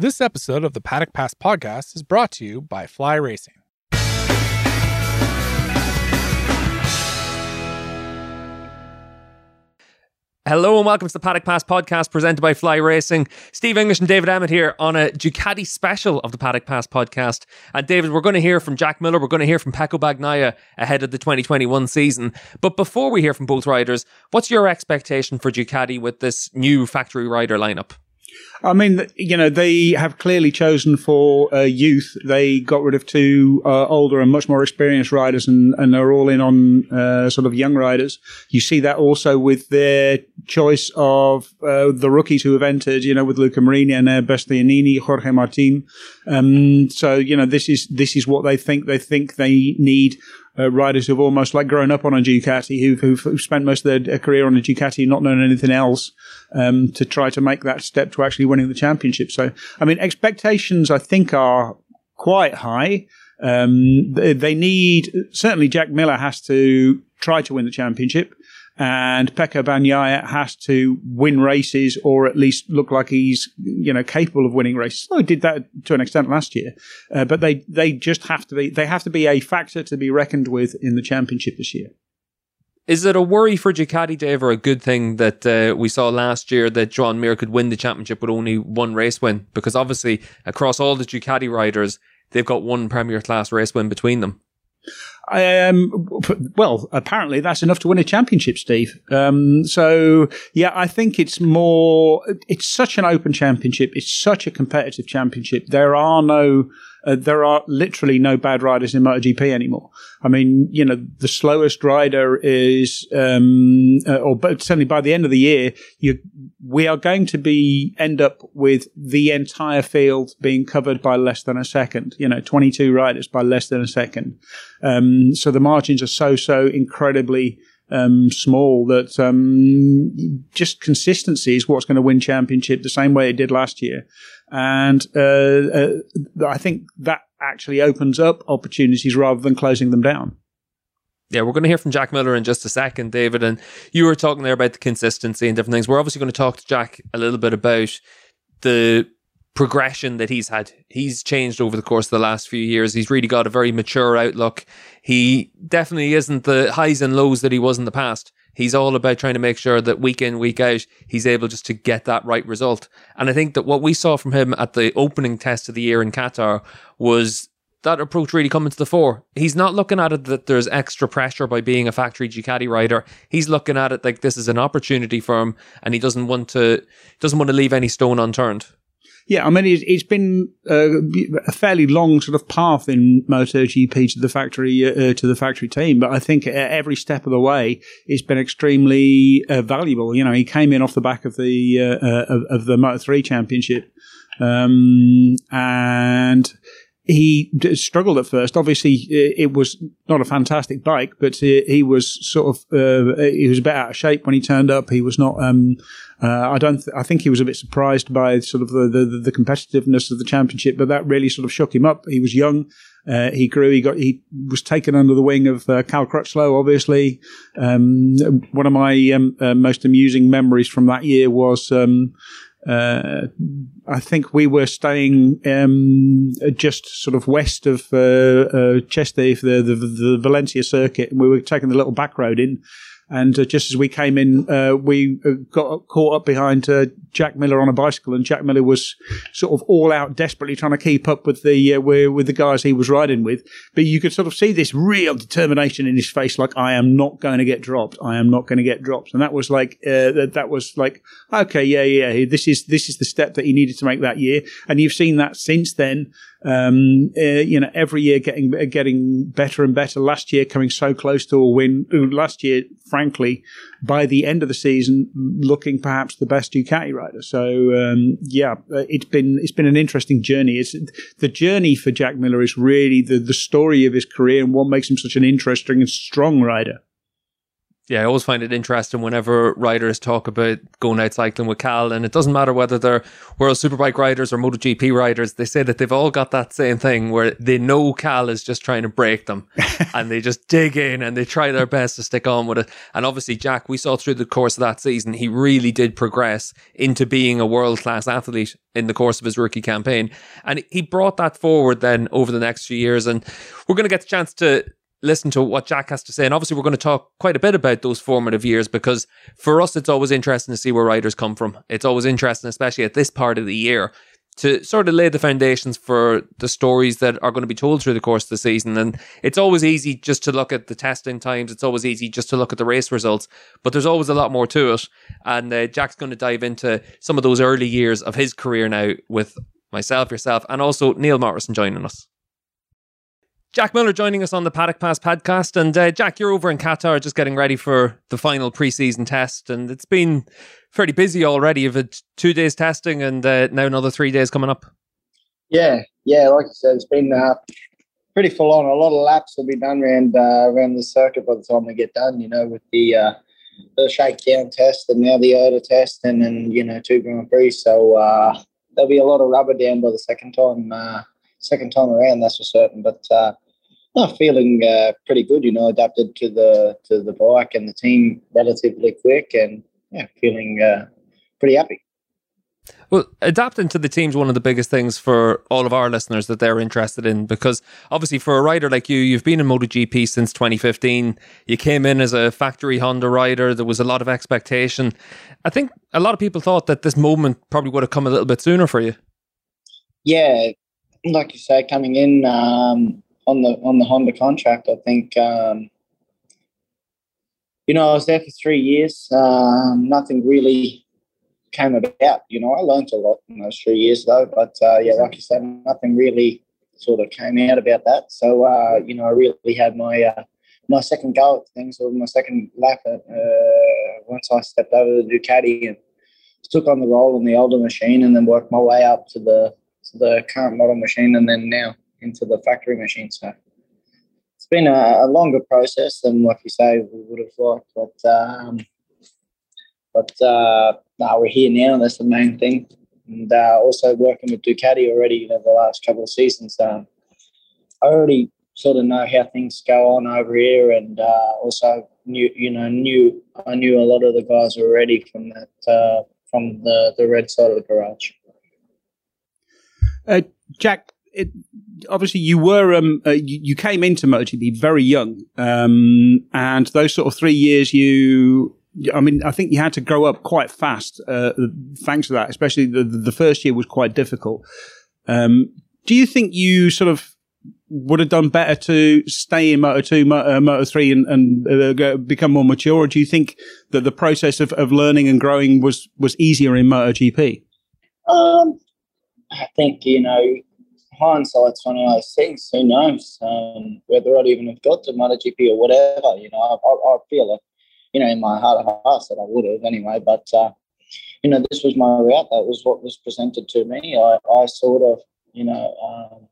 This episode of the Paddock Pass podcast is brought to you by Fly Racing. Hello and welcome to the Paddock Pass podcast presented by Fly Racing. Steve English and David Emmett here on a Ducati special of the Paddock Pass podcast. And David, we're going to hear from Jack Miller, we're going to hear from Pecco Bagnaia ahead of the 2021 season. But before we hear from both riders, what's your expectation for Ducati with this new factory rider lineup? I mean, you know, they have clearly chosen for uh, youth. They got rid of two uh, older and much more experienced riders, and, and are all in on uh, sort of young riders. You see that also with their choice of uh, the rookies who have entered. You know, with Luca Marini and Bastianini, Jorge Martin. Um, so you know, this is this is what they think. They think they need uh, riders who've almost like grown up on a Ducati, who've, who've, who've spent most of their career on a Ducati, not known anything else, um, to try to make that step to actually winning the championship. So, I mean, expectations I think are quite high. Um, they need certainly Jack Miller has to try to win the championship and Pecco Bagnaia has to win races or at least look like he's you know capable of winning races. Oh, he did that to an extent last year, uh, but they they just have to be they have to be a factor to be reckoned with in the championship this year. Is it a worry for Ducati, Dave, or a good thing that uh, we saw last year that Joan Mir could win the championship with only one race win? Because obviously, across all the Ducati riders, they've got one Premier Class race win between them. Um, well, apparently that's enough to win a championship, Steve. Um, so yeah, I think it's more. It's such an open championship. It's such a competitive championship. There are no uh, there are literally no bad riders in MotoGP anymore. I mean, you know, the slowest rider is, um, uh, or but certainly by the end of the year, you, we are going to be end up with the entire field being covered by less than a second. You know, 22 riders by less than a second. Um, so the margins are so so incredibly um, small that um, just consistency is what's going to win championship the same way it did last year. And uh, uh, I think that actually opens up opportunities rather than closing them down. Yeah, we're going to hear from Jack Miller in just a second, David. And you were talking there about the consistency and different things. We're obviously going to talk to Jack a little bit about the progression that he's had. He's changed over the course of the last few years. He's really got a very mature outlook. He definitely isn't the highs and lows that he was in the past. He's all about trying to make sure that week in, week out, he's able just to get that right result. And I think that what we saw from him at the opening test of the year in Qatar was that approach really coming to the fore. He's not looking at it that there's extra pressure by being a factory Ducati rider. He's looking at it like this is an opportunity for him, and he doesn't want to doesn't want to leave any stone unturned. Yeah, I mean, it's, it's been uh, a fairly long sort of path in MotoGP to the factory uh, to the factory team, but I think every step of the way it's been extremely uh, valuable. You know, he came in off the back of the uh, uh, of, of, the Moto Three Championship, um, and he struggled at first. Obviously, it was not a fantastic bike, but he was sort of uh, he was a bit out of shape when he turned up. He was not. Um, uh, I don't. Th- I think he was a bit surprised by sort of the, the, the competitiveness of the championship, but that really sort of shook him up. He was young. Uh, he grew. He got. He was taken under the wing of uh, Cal Crutchlow. Obviously, um, one of my um, uh, most amusing memories from that year was. Um, uh, I think we were staying um, just sort of west of uh, uh, Cheste, the, the, the Valencia circuit, and we were taking the little back road in. And uh, just as we came in, uh, we uh, got caught up behind uh, Jack Miller on a bicycle, and Jack Miller was sort of all out, desperately trying to keep up with the uh, with the guys he was riding with. But you could sort of see this real determination in his face, like I am not going to get dropped. I am not going to get dropped. And that was like uh, that was like okay, yeah, yeah. This is this is the step that he needed to make that year, and you've seen that since then um, uh, you know, every year getting getting better and better. Last year coming so close to a win. Last year, frankly, by the end of the season, looking perhaps the best Ducati rider. So um, yeah, uh, it's been it's been an interesting journey. It's the journey for Jack Miller is really the the story of his career and what makes him such an interesting and strong rider. Yeah, I always find it interesting whenever riders talk about going out cycling with Cal, and it doesn't matter whether they're World Superbike riders or MotoGP riders. They say that they've all got that same thing where they know Cal is just trying to break them, and they just dig in and they try their best to stick on with it. And obviously, Jack, we saw through the course of that season, he really did progress into being a world class athlete in the course of his rookie campaign, and he brought that forward then over the next few years. And we're going to get the chance to listen to what Jack has to say. And obviously, we're going to talk quite a bit about those formative years because for us, it's always interesting to see where riders come from. It's always interesting, especially at this part of the year, to sort of lay the foundations for the stories that are going to be told through the course of the season. And it's always easy just to look at the testing times. It's always easy just to look at the race results, but there's always a lot more to it. And uh, Jack's going to dive into some of those early years of his career now with myself, yourself, and also Neil Morrison joining us. Jack Miller joining us on the Paddock Pass podcast. And uh, Jack, you're over in Qatar just getting ready for the final preseason test. And it's been fairly busy already. You've had two days testing and uh, now another three days coming up. Yeah, yeah, like I said, it's been uh, pretty full on. A lot of laps will be done around uh, around the circuit by the time we get done. You know, with the uh, the shakedown test and now the Ota test, and then you know two Grand Prix. So uh, there'll be a lot of rubber down by the second time second time around, that's for certain. But uh, no, feeling uh, pretty good. You know, adapted to the to the bike and the team relatively quick, and yeah, feeling uh, pretty happy. Well, adapting to the team's one of the biggest things for all of our listeners that they're interested in because obviously for a rider like you, you've been in MotoGP since 2015. You came in as a factory Honda rider. There was a lot of expectation. I think a lot of people thought that this moment probably would have come a little bit sooner for you. Yeah, like you say, coming in um, on the on the Honda contract, I think um, you know I was there for three years. Um, nothing really came about. You know, I learned a lot in those three years though. But uh, yeah, like you said, nothing really sort of came out about that. So uh, you know, I really had my uh, my second go at things, or my second lap at, uh, once I stepped over the Ducati and took on the role in the older machine, and then worked my way up to the the current model machine and then now into the factory machine. So it's been a, a longer process than like you say we would have liked, but um, but uh, no, we're here now. That's the main thing. And uh, also working with Ducati already, you know, the last couple of seasons. Um, I already sort of know how things go on over here, and uh, also knew, you know, knew I knew a lot of the guys already from that uh, from the the red side of the garage. Uh, Jack, it, obviously you were um, uh, you, you, came into MotoGP very young, um, and those sort of three years you. I mean, I think you had to grow up quite fast, uh, thanks to that. Especially the the first year was quite difficult. Um, do you think you sort of would have done better to stay in Moto 2, Moto, uh, Moto 3 and, and uh, become more mature? Or do you think that the process of, of learning and growing was, was easier in MotoGP? Um, I think, you know, hindsight's one of those things. Who knows um, whether I'd even have got to MotoGP or whatever. You know, I, I, feel like, you know, in my heart of hearts that I would have anyway. But, uh, you know, this was my route. That was what was presented to me. I, I sort of, you know, um,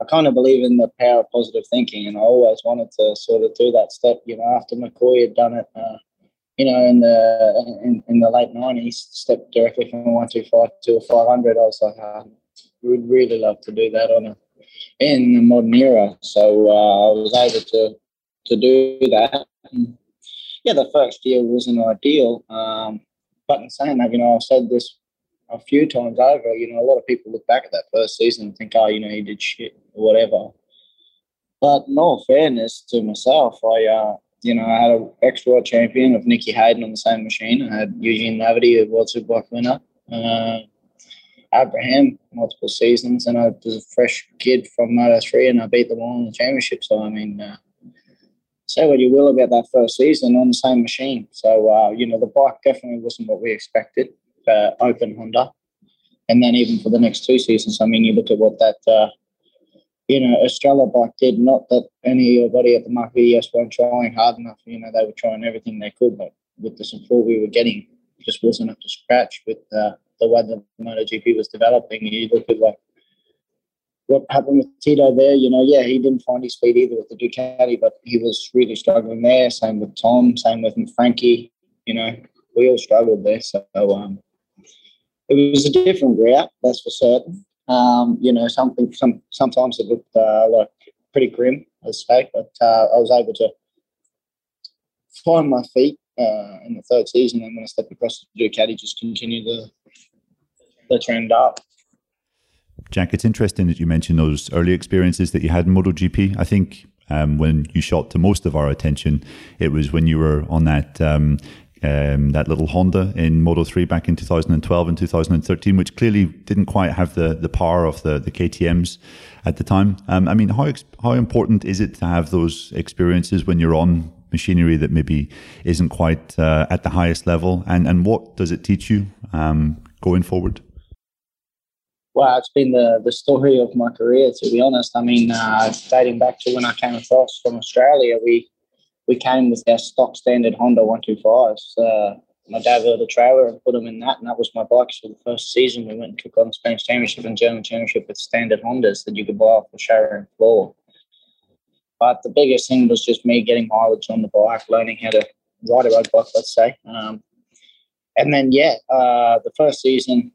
I kind of believe in the power of positive thinking, and I always wanted to sort of do that step. You know, after McCoy had done it, uh, you know, in the in, in the late nineties, stepped directly from one two five to a five hundred. I was like, I would really love to do that on a in the modern era. So uh, I was able to to do that. And yeah, the first year wasn't ideal, um, but in saying that, you know, I've said this a few times over. You know, a lot of people look back at that first season and think, oh, you know, he did shit or whatever. But in all fairness to myself, I uh, you know, I had an ex-world champion of Nicky Hayden on the same machine. I had Eugene Laverty, a World Superbike winner. Uh, Abraham, multiple seasons, and I was a fresh kid from Moto 3 and I beat them all in the championship. So, I mean, uh, say what you will about that first season on the same machine. So, uh, you know, the bike definitely wasn't what we expected, uh, open Honda. And then even for the next two seasons, I mean, you look at what that uh, you know, Estrella Bike did. Not that anybody at the Marc VDS weren't trying hard enough. You know, they were trying everything they could, but with the support we were getting, just wasn't up to scratch with uh, the way the MotoGP was developing. You look at like what happened with Tito there, you know, yeah, he didn't find his speed either with the Ducati, but he was really struggling there. Same with Tom, same with Frankie. You know, we all struggled there. So um, it was a different route, that's for certain. Um, you know, something some sometimes it looked uh, like pretty grim, let's say, but uh, I was able to find my feet uh, in the third season, and when I stepped across the Ducati, just continue the the trend up. Jack, it's interesting that you mentioned those early experiences that you had in MotoGP. I think um, when you shot to most of our attention, it was when you were on that um, um, that little Honda in Moto 3 back in 2012 and 2013, which clearly didn't quite have the, the power of the, the KTMs at the time. Um, I mean, how, how important is it to have those experiences when you're on machinery that maybe isn't quite uh, at the highest level? And, and what does it teach you um, going forward? Well, it's been the, the story of my career, to be honest. I mean, uh, dating back to when I came across from Australia, we we came with our stock standard Honda 125s. Uh, my dad built a trailer and put them in that, and that was my bike. for the first season. We went and took on the Spanish Championship and German Championship with standard Hondas that you could buy off the showroom floor. But the biggest thing was just me getting mileage on the bike, learning how to ride a road bike, let's say. Um, and then, yeah, uh, the first season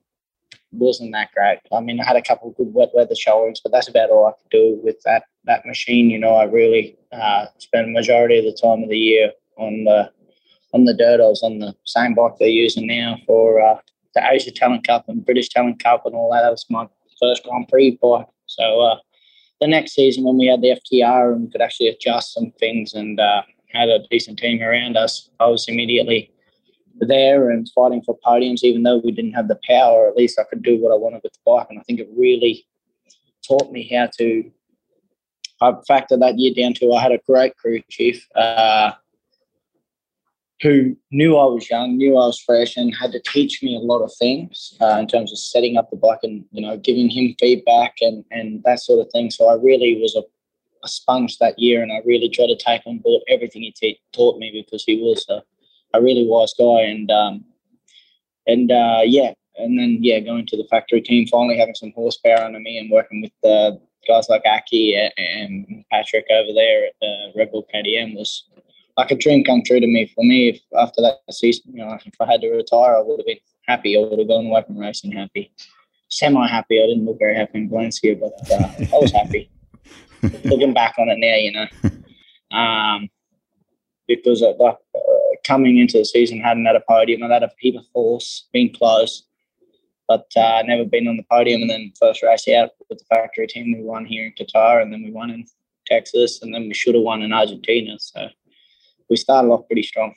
wasn't that great. I mean, I had a couple of good wet weather showings, but that's about all I could do with that that machine. You know, I really uh, spent majority of the time of the year on the on the dirt. I was on the same bike they're using now for uh, the Asia Talent Cup and British Talent Cup and all that. That was my first Grand Prix bike. So uh, the next season, when we had the FTR and we could actually adjust some things and uh, had a decent team around us, I was immediately there and fighting for podiums, even though we didn't have the power. At least I could do what I wanted with the bike, and I think it really taught me how to. I factored that year down to I had a great crew chief uh, who knew I was young, knew I was fresh, and had to teach me a lot of things uh, in terms of setting up the bike and you know giving him feedback and and that sort of thing. So I really was a, a sponge that year, and I really tried to take on board everything he t- taught me because he was a a really wise guy, and um, and uh, yeah, and then yeah, going to the factory team, finally having some horsepower under me, and working with uh, guys like Aki and Patrick over there at the Red Bull KTM was like a dream come true to me. For me, if after that season, you know, if I had to retire, I would have been happy. I would have gone away from racing happy, semi happy. I didn't look very happy in Valencia, but uh, I was happy. Looking back on it now, you know, um, because of, like, coming into the season hadn't had a podium. I'd had a heap of force, been close, but uh, never been on the podium. And then first race out with the factory team, we won here in Qatar, and then we won in Texas, and then we should have won in Argentina. So we started off pretty strong.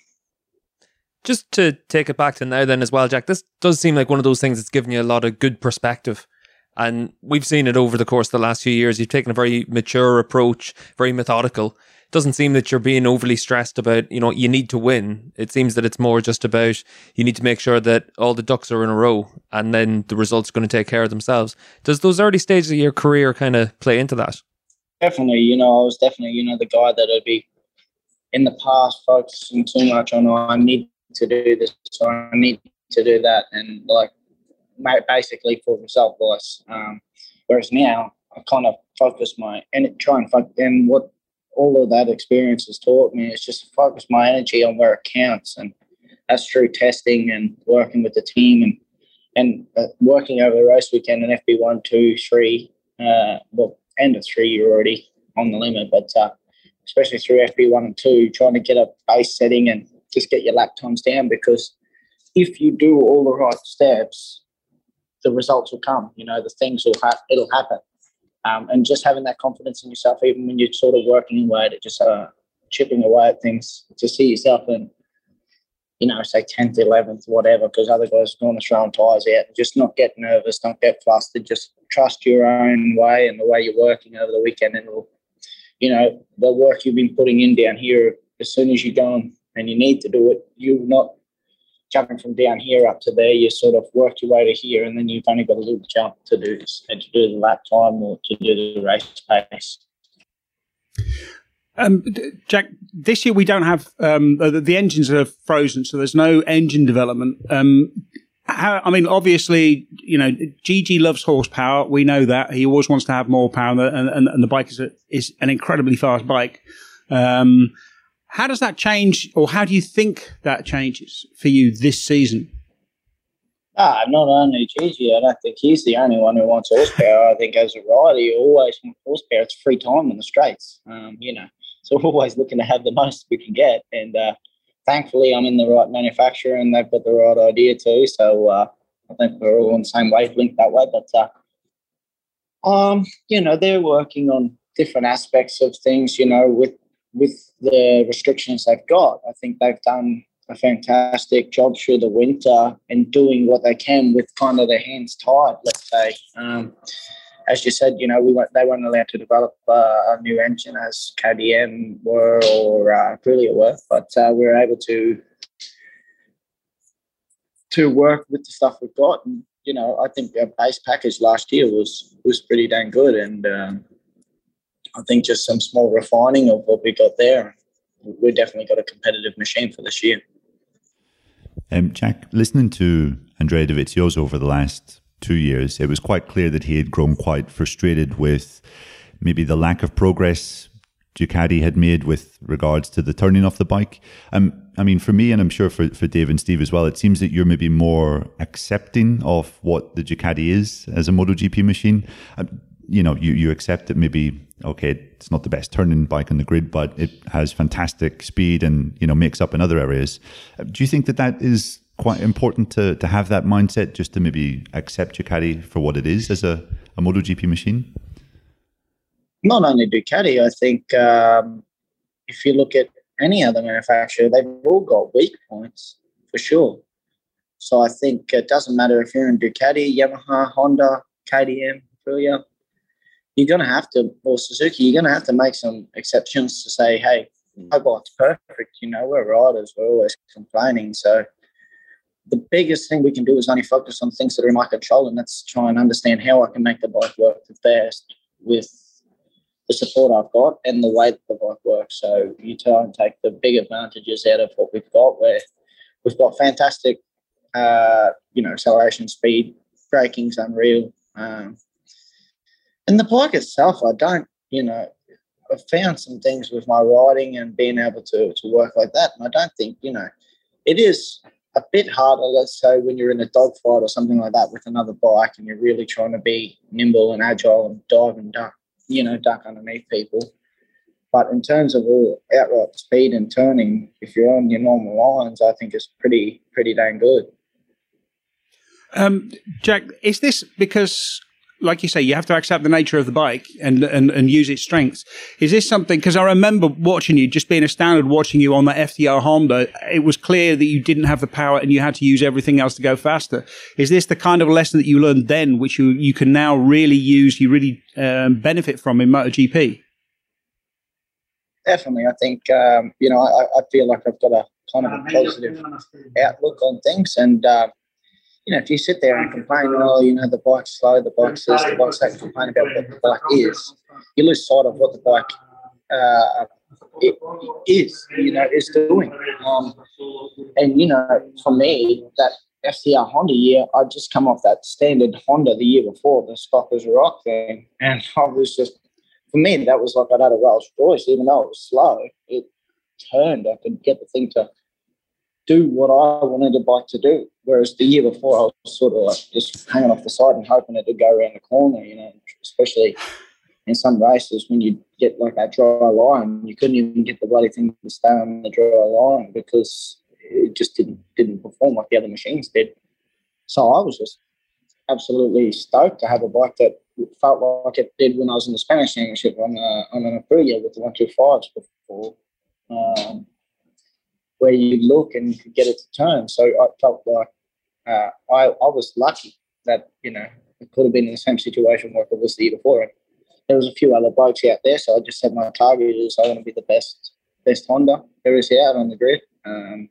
Just to take it back to now, then as well, Jack. This does seem like one of those things that's given you a lot of good perspective. And we've seen it over the course of the last few years. You've taken a very mature approach, very methodical doesn't seem that you're being overly stressed about, you know, you need to win. It seems that it's more just about you need to make sure that all the ducks are in a row and then the results are going to take care of themselves. Does those early stages of your career kind of play into that? Definitely. You know, I was definitely, you know, the guy that I'd be in the past focusing too much on, oh, I need to do this or I need to do that. And like, basically for result wise. Um, whereas now I kind of focus my and try and focus and what all of that experience has taught me is just to focus my energy on where it counts, and that's through testing and working with the team and and uh, working over the race weekend in FP one, two, three. Uh, well, end of three, you're already on the limit, but uh, especially through FP one and two, trying to get a base setting and just get your lap times down because if you do all the right steps, the results will come. You know, the things will happen. It'll happen. Um, and just having that confidence in yourself, even when you're sort of working away at it, just uh, chipping away at things, to see yourself in, you know, say 10th, 11th, whatever, because other guys are going to throw tires out. Just not get nervous, don't get flustered, just trust your own way and the way you're working over the weekend. And it'll, you know, the work you've been putting in down here, as soon as you go and you need to do it, you'll not jumping from down here up to there, you sort of worked your way to here, and then you've only got a little jump to do and to do the lap time or to do the race pace. Um, Jack, this year we don't have um, the, the, engines are frozen, so there's no engine development. Um, how, I mean, obviously, you know, Gigi loves horsepower. We know that he always wants to have more power, and, and, and the bike is, a, is an incredibly fast bike. Um, how does that change, or how do you think that changes for you this season? Ah, not only Gigi, I don't think he's the only one who wants horsepower. I think as a rider, you always want horsepower. It's free time in the straights, um, you know. So we're always looking to have the most we can get. And uh, thankfully, I'm in the right manufacturer and they've got the right idea too. So uh, I think we're all on the same wavelength that way. But, uh, um, you know, they're working on different aspects of things, you know, with with the restrictions they've got. I think they've done a fantastic job through the winter and doing what they can with kind of their hands tied, let's say. Um, as you said, you know, we weren't, they weren't allowed to develop uh, a new engine as KTM were or uh, Aprilia were, but uh, we were able to to work with the stuff we've got. And you know, I think our base package last year was was pretty dang good, and um, I think just some small refining of what we got there, We've definitely got a competitive machine for this year. Um, Jack, listening to Andrea Dovizioso over the last two years, it was quite clear that he had grown quite frustrated with maybe the lack of progress Ducati had made with regards to the turning off the bike. Um, I mean, for me, and I'm sure for, for Dave and Steve as well, it seems that you're maybe more accepting of what the Ducati is as a MotoGP machine. Um, you know, you, you accept that maybe, okay, it's not the best turning bike on the grid, but it has fantastic speed and, you know, makes up in other areas. Uh, do you think that that is quite important to, to have that mindset just to maybe accept Ducati for what it is as a, a MotoGP machine? Not only Ducati, I think um, if you look at any other manufacturer, they've all got weak points for sure. So I think it doesn't matter if you're in Ducati, Yamaha, Honda, KTM, Aprilia, you're going to have to, or Suzuki, you're going to have to make some exceptions to say, hey, my bike's perfect. You know, we're riders, we're always complaining. So the biggest thing we can do is only focus on things that are in my control, and that's try and understand how I can make the bike work the best with the support I've got and the way that the bike works. So you try and take the big advantages out of what we've got, where we've got fantastic, uh, you know, acceleration speed, braking's unreal. Um, and the bike itself, I don't, you know, I've found some things with my riding and being able to, to work like that. And I don't think, you know, it is a bit harder, let's say, when you're in a dogfight or something like that with another bike and you're really trying to be nimble and agile and dive and duck, you know, duck underneath people. But in terms of all outright speed and turning, if you're on your normal lines, I think it's pretty, pretty dang good. Um, Jack, is this because like you say, you have to accept the nature of the bike and and, and use its strengths. Is this something? Because I remember watching you, just being astounded watching you on that FTR Honda. It was clear that you didn't have the power and you had to use everything else to go faster. Is this the kind of lesson that you learned then, which you you can now really use, you really um, benefit from in MotoGP? Definitely, I think um, you know I, I, feel like I've got a kind of a positive outlook on things and. Uh, you know, if you sit there and complain, oh, you know, the bike's slow, the bike's this, the bike's that, complain about what the bike is, you lose sight of what the bike uh, it is, you know, is doing. Um, and, you know, for me, that FTR Honda year, I just come off that standard Honda the year before, the Stockers Rock thing. And I was just, for me, that was like I'd had a Rolls Royce, even though it was slow, it turned. I could get the thing to do what I wanted the bike to do. Whereas the year before, I was sort of like just hanging off the side and hoping it would go around the corner, you know, especially in some races when you get like that dry line, you couldn't even get the bloody thing to stay on the dry line because it just didn't didn't perform like the other machines did. So I was just absolutely stoked to have a bike that felt like it did when I was in the Spanish Championship on, uh, on an Aprilia with the 125s before. Um, where you look and you could get it to turn. So I felt like uh, I, I was lucky that, you know, it could have been in the same situation like it was the year before. And there was a few other bikes out there, so I just said my target is I want to be the best best Honda there is out on the grid. Um,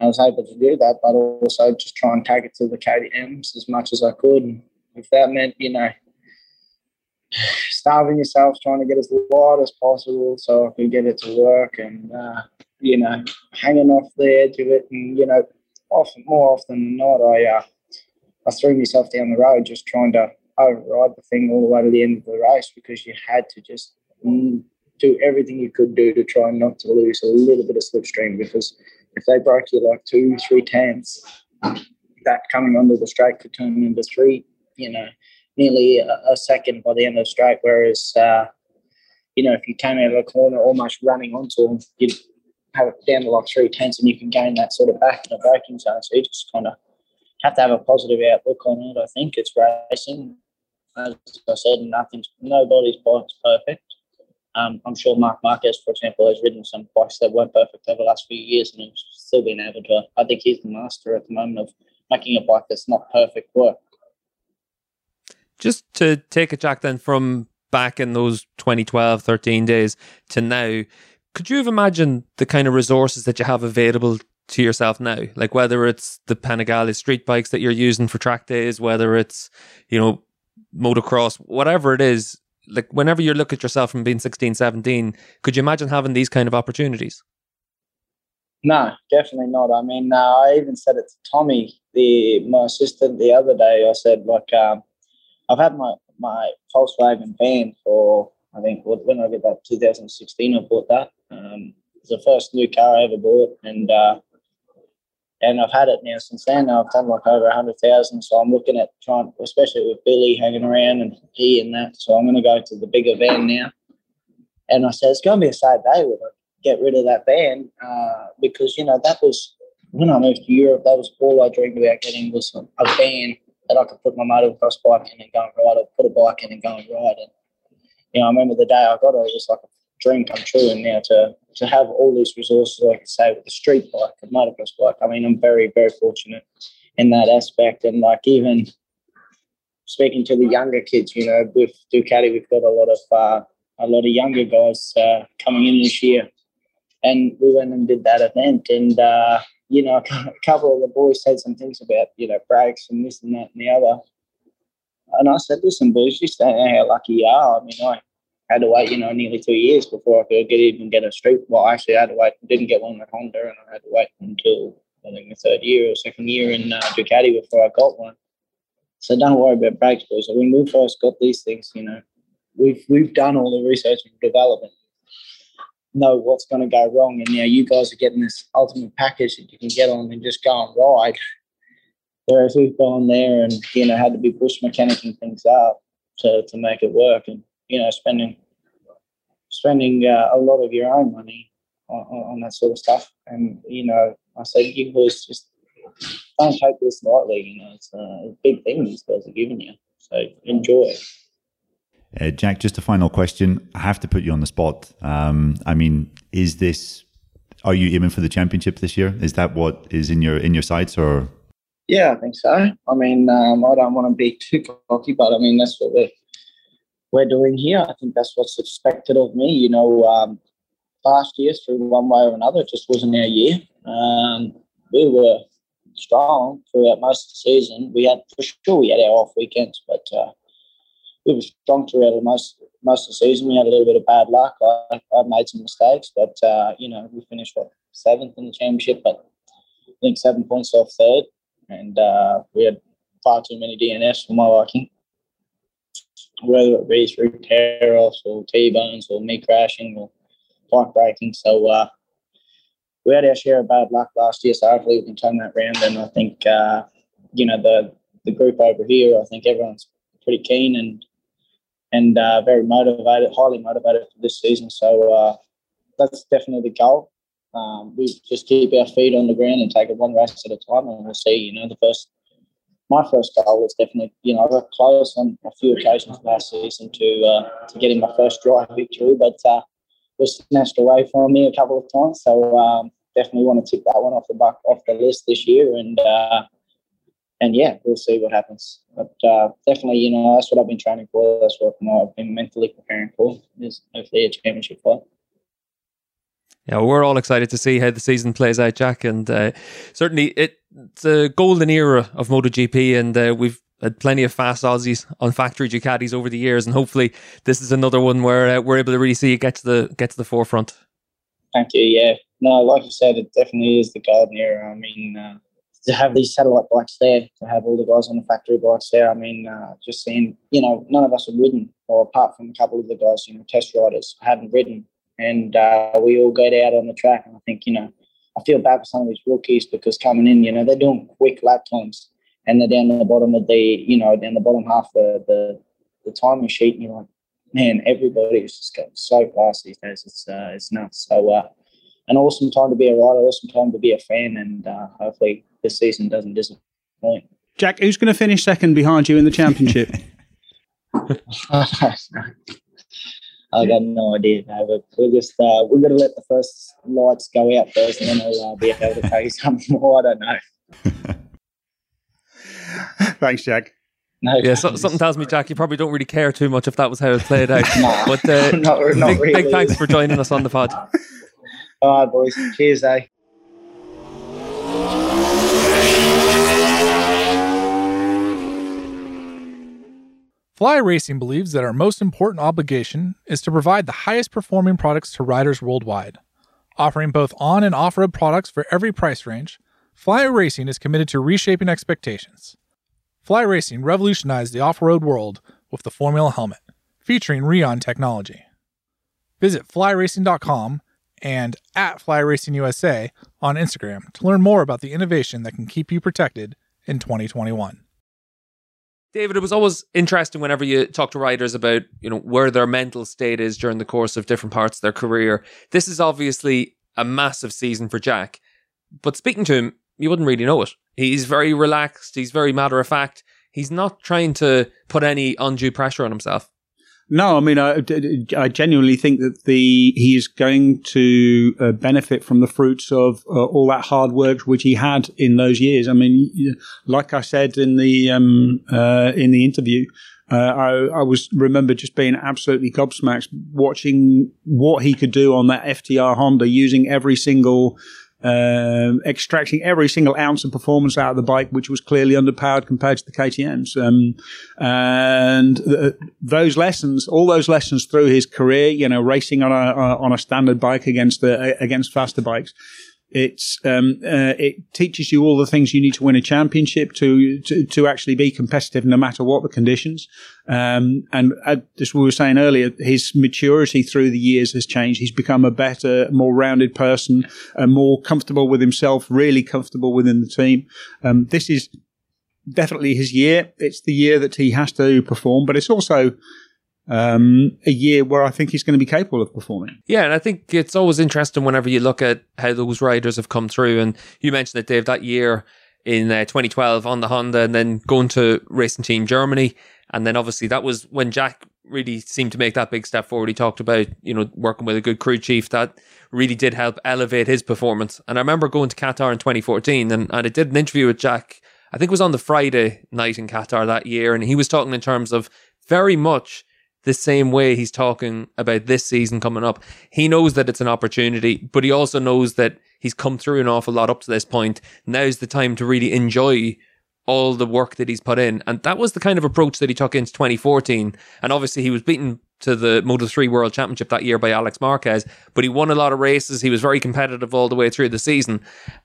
I was able to do that, but also just try and take it to the KTMs as much as I could. And if that meant, you know, starving yourself, trying to get as light as possible so I could get it to work and uh, you know, hanging off the edge of it. And, you know, often more often than not, I uh, I threw myself down the road just trying to override the thing all the way to the end of the race because you had to just do everything you could do to try not to lose a little bit of slipstream because if they broke you like two, three tenths, that coming onto the straight could turn into three, you know, nearly a, a second by the end of the straight. Whereas, uh, you know, if you came out of a corner almost running onto them, you'd have it down to like three tenths and you can gain that sort of back in a braking zone. So you just kind of have to have a positive outlook on it. I think it's racing. As I said, nothing's nobody's bike's perfect. Um, I'm sure Marc Marquez, for example, has ridden some bikes that weren't perfect over the last few years and has still been able to. I think he's the master at the moment of making a bike that's not perfect work. Just to take a track then from back in those 2012, 13 days to now, could you have imagined the kind of resources that you have available to yourself now? Like whether it's the Panigale street bikes that you're using for track days, whether it's, you know, motocross, whatever it is, like whenever you look at yourself from being 16, 17, could you imagine having these kind of opportunities? No, definitely not. I mean, uh, I even said it to Tommy, the my assistant, the other day. I said, like, um, I've had my my Volkswagen van for I think when I got that 2016, I bought that. Um, it's the first new car I ever bought, and uh, and I've had it now since then. I've done like over a hundred thousand, so I'm looking at trying, especially with Billy hanging around and he and that. So I'm going to go to the bigger van now. And I said it's going to be a sad day when I get rid of that van uh, because you know that was when I moved to Europe. That was all I dreamed about getting was a van that I could put my motocross bike in and go and ride, or put a bike in and go and ride. And you know, I remember the day I got it, it was like a dream come true. And now to to have all these resources, like I say, with the street bike, the motocross bike, I mean, I'm very very fortunate in that aspect. And like even speaking to the younger kids, you know, with Ducati, we've got a lot of uh, a lot of younger guys uh, coming in this year, and we went and did that event, and uh, you know, a couple of the boys said some things about you know brakes and this and that and the other. And I said, listen, boys, you don't know how lucky you are. I mean, I had to wait, you know, nearly two years before I could get even get a street. Well, I actually, I had to wait. Didn't get one at Honda, and I had to wait until I think the third year or second year in uh, Ducati before I got one. So don't worry about brakes, boys. When we first got these things, you know, we've we've done all the research and development, know what's going to go wrong, and now you guys are getting this ultimate package that you can get on and just go and ride. Whereas we've gone there and you know had to be bush mechanicing things up to to make it work, and you know, spending spending uh, a lot of your own money on, on, that sort of stuff. And you know, I said, you boys just don't take this lightly. You know, it's a big thing these guys are giving you. So enjoy. Uh, Jack, just a final question. I have to put you on the spot. Um, I mean, is this? Are you aiming for the championship this year? Is that what is in your in your sights, or? Yeah, I think so. I mean, um, I don't want to be too cocky, but I mean that's what we're we're doing here. I think that's what's expected of me. You know, um, last year through one way or another, it just wasn't our year. Um, we were strong throughout most of the season. We had for sure we had our off weekends, but uh, we were strong throughout most most of the season. We had a little bit of bad luck. I, I made some mistakes, but uh, you know we finished what seventh in the championship, but I think seven points off third, and uh, we had far too many DNS for my liking whether it be through tear offs or T bones or me crashing or bike breaking. So uh, we had our share of bad luck last year, so hopefully we can turn that around. And I think uh, you know the the group over here, I think everyone's pretty keen and and uh, very motivated, highly motivated for this season. So uh, that's definitely the goal. Um, we just keep our feet on the ground and take it one race at a time, and we'll see. You know, the first my first goal was definitely, you know, I got close on a few occasions last season to uh, to getting my first drive victory, but uh, was snatched away from me a couple of times. So um, definitely want to tick that one off the buck off the list this year, and uh, and yeah, we'll see what happens. But uh, definitely, you know, that's what I've been training for. That's what I've been mentally preparing for. Is hopefully a championship fight yeah, we're all excited to see how the season plays out, Jack, and uh, certainly it, it's a golden era of MotoGP, and uh, we've had plenty of fast Aussies on factory Ducatis over the years, and hopefully this is another one where uh, we're able to really see it get to the get to the forefront. Thank you. Yeah, no, like you said, it definitely is the golden era. I mean, uh, to have these satellite bikes there, to have all the guys on the factory bikes there. I mean, uh, just seeing, you know, none of us have ridden, or apart from a couple of the guys, you know, test riders, haven't ridden. And uh, we all get out on the track. And I think, you know, I feel bad for some of these rookies because coming in, you know, they're doing quick lap times and they're down the bottom of the, you know, down the bottom half of the, the timing sheet. And you're like, man, everybody is just going so fast these days. It's, uh, it's nuts. So, uh, an awesome time to be a rider, awesome time to be a fan, and uh, hopefully this season doesn't disappoint. Jack, who's going to finish second behind you in the championship? I got no idea, no, we're just uh, we're going to let the first lights go out first, and then I'll uh, be able to tell you something more. I don't know. Thanks, Jack. No, yeah, so, something tells me, Jack, you probably don't really care too much if that was how it played out. nah, but uh, not, not big, really. big thanks for joining us on the pod. All right, boys. Cheers, eh? Fly Racing believes that our most important obligation is to provide the highest performing products to riders worldwide. Offering both on and off road products for every price range, Fly Racing is committed to reshaping expectations. Fly Racing revolutionized the off road world with the Formula helmet, featuring Rheon technology. Visit flyracing.com and at Fly Racing USA on Instagram to learn more about the innovation that can keep you protected in 2021. David, it was always interesting whenever you talk to writers about, you know, where their mental state is during the course of different parts of their career. This is obviously a massive season for Jack. But speaking to him, you wouldn't really know it. He's very relaxed, he's very matter of fact. He's not trying to put any undue pressure on himself. No, I mean, I, I genuinely think that the he is going to uh, benefit from the fruits of uh, all that hard work which he had in those years. I mean, like I said in the um, uh, in the interview, uh, I, I, was remember just being absolutely gobsmacked watching what he could do on that FTR Honda using every single um, extracting every single ounce of performance out of the bike, which was clearly underpowered compared to the KTM's. Um, and th- those lessons, all those lessons through his career, you know, racing on a on a standard bike against the against faster bikes, it's um, uh, it teaches you all the things you need to win a championship to to, to actually be competitive no matter what the conditions. Um, and as we were saying earlier, his maturity through the years has changed. He's become a better, more rounded person, uh, more comfortable with himself, really comfortable within the team. Um, this is definitely his year. It's the year that he has to perform, but it's also um, a year where I think he's going to be capable of performing. Yeah, and I think it's always interesting whenever you look at how those riders have come through. And you mentioned it, Dave, that year in uh, 2012 on the Honda, and then going to Racing Team Germany, and then obviously that was when Jack really seemed to make that big step forward. He talked about you know working with a good crew chief that really did help elevate his performance. And I remember going to Qatar in 2014, and, and I did an interview with Jack. I think it was on the Friday night in Qatar that year, and he was talking in terms of very much the same way he's talking about this season coming up. He knows that it's an opportunity, but he also knows that he's come through an awful lot up to this point. Now's the time to really enjoy all the work that he's put in. And that was the kind of approach that he took into 2014. And obviously he was beaten to the Moto 3 World Championship that year by Alex Marquez, but he won a lot of races. He was very competitive all the way through the season.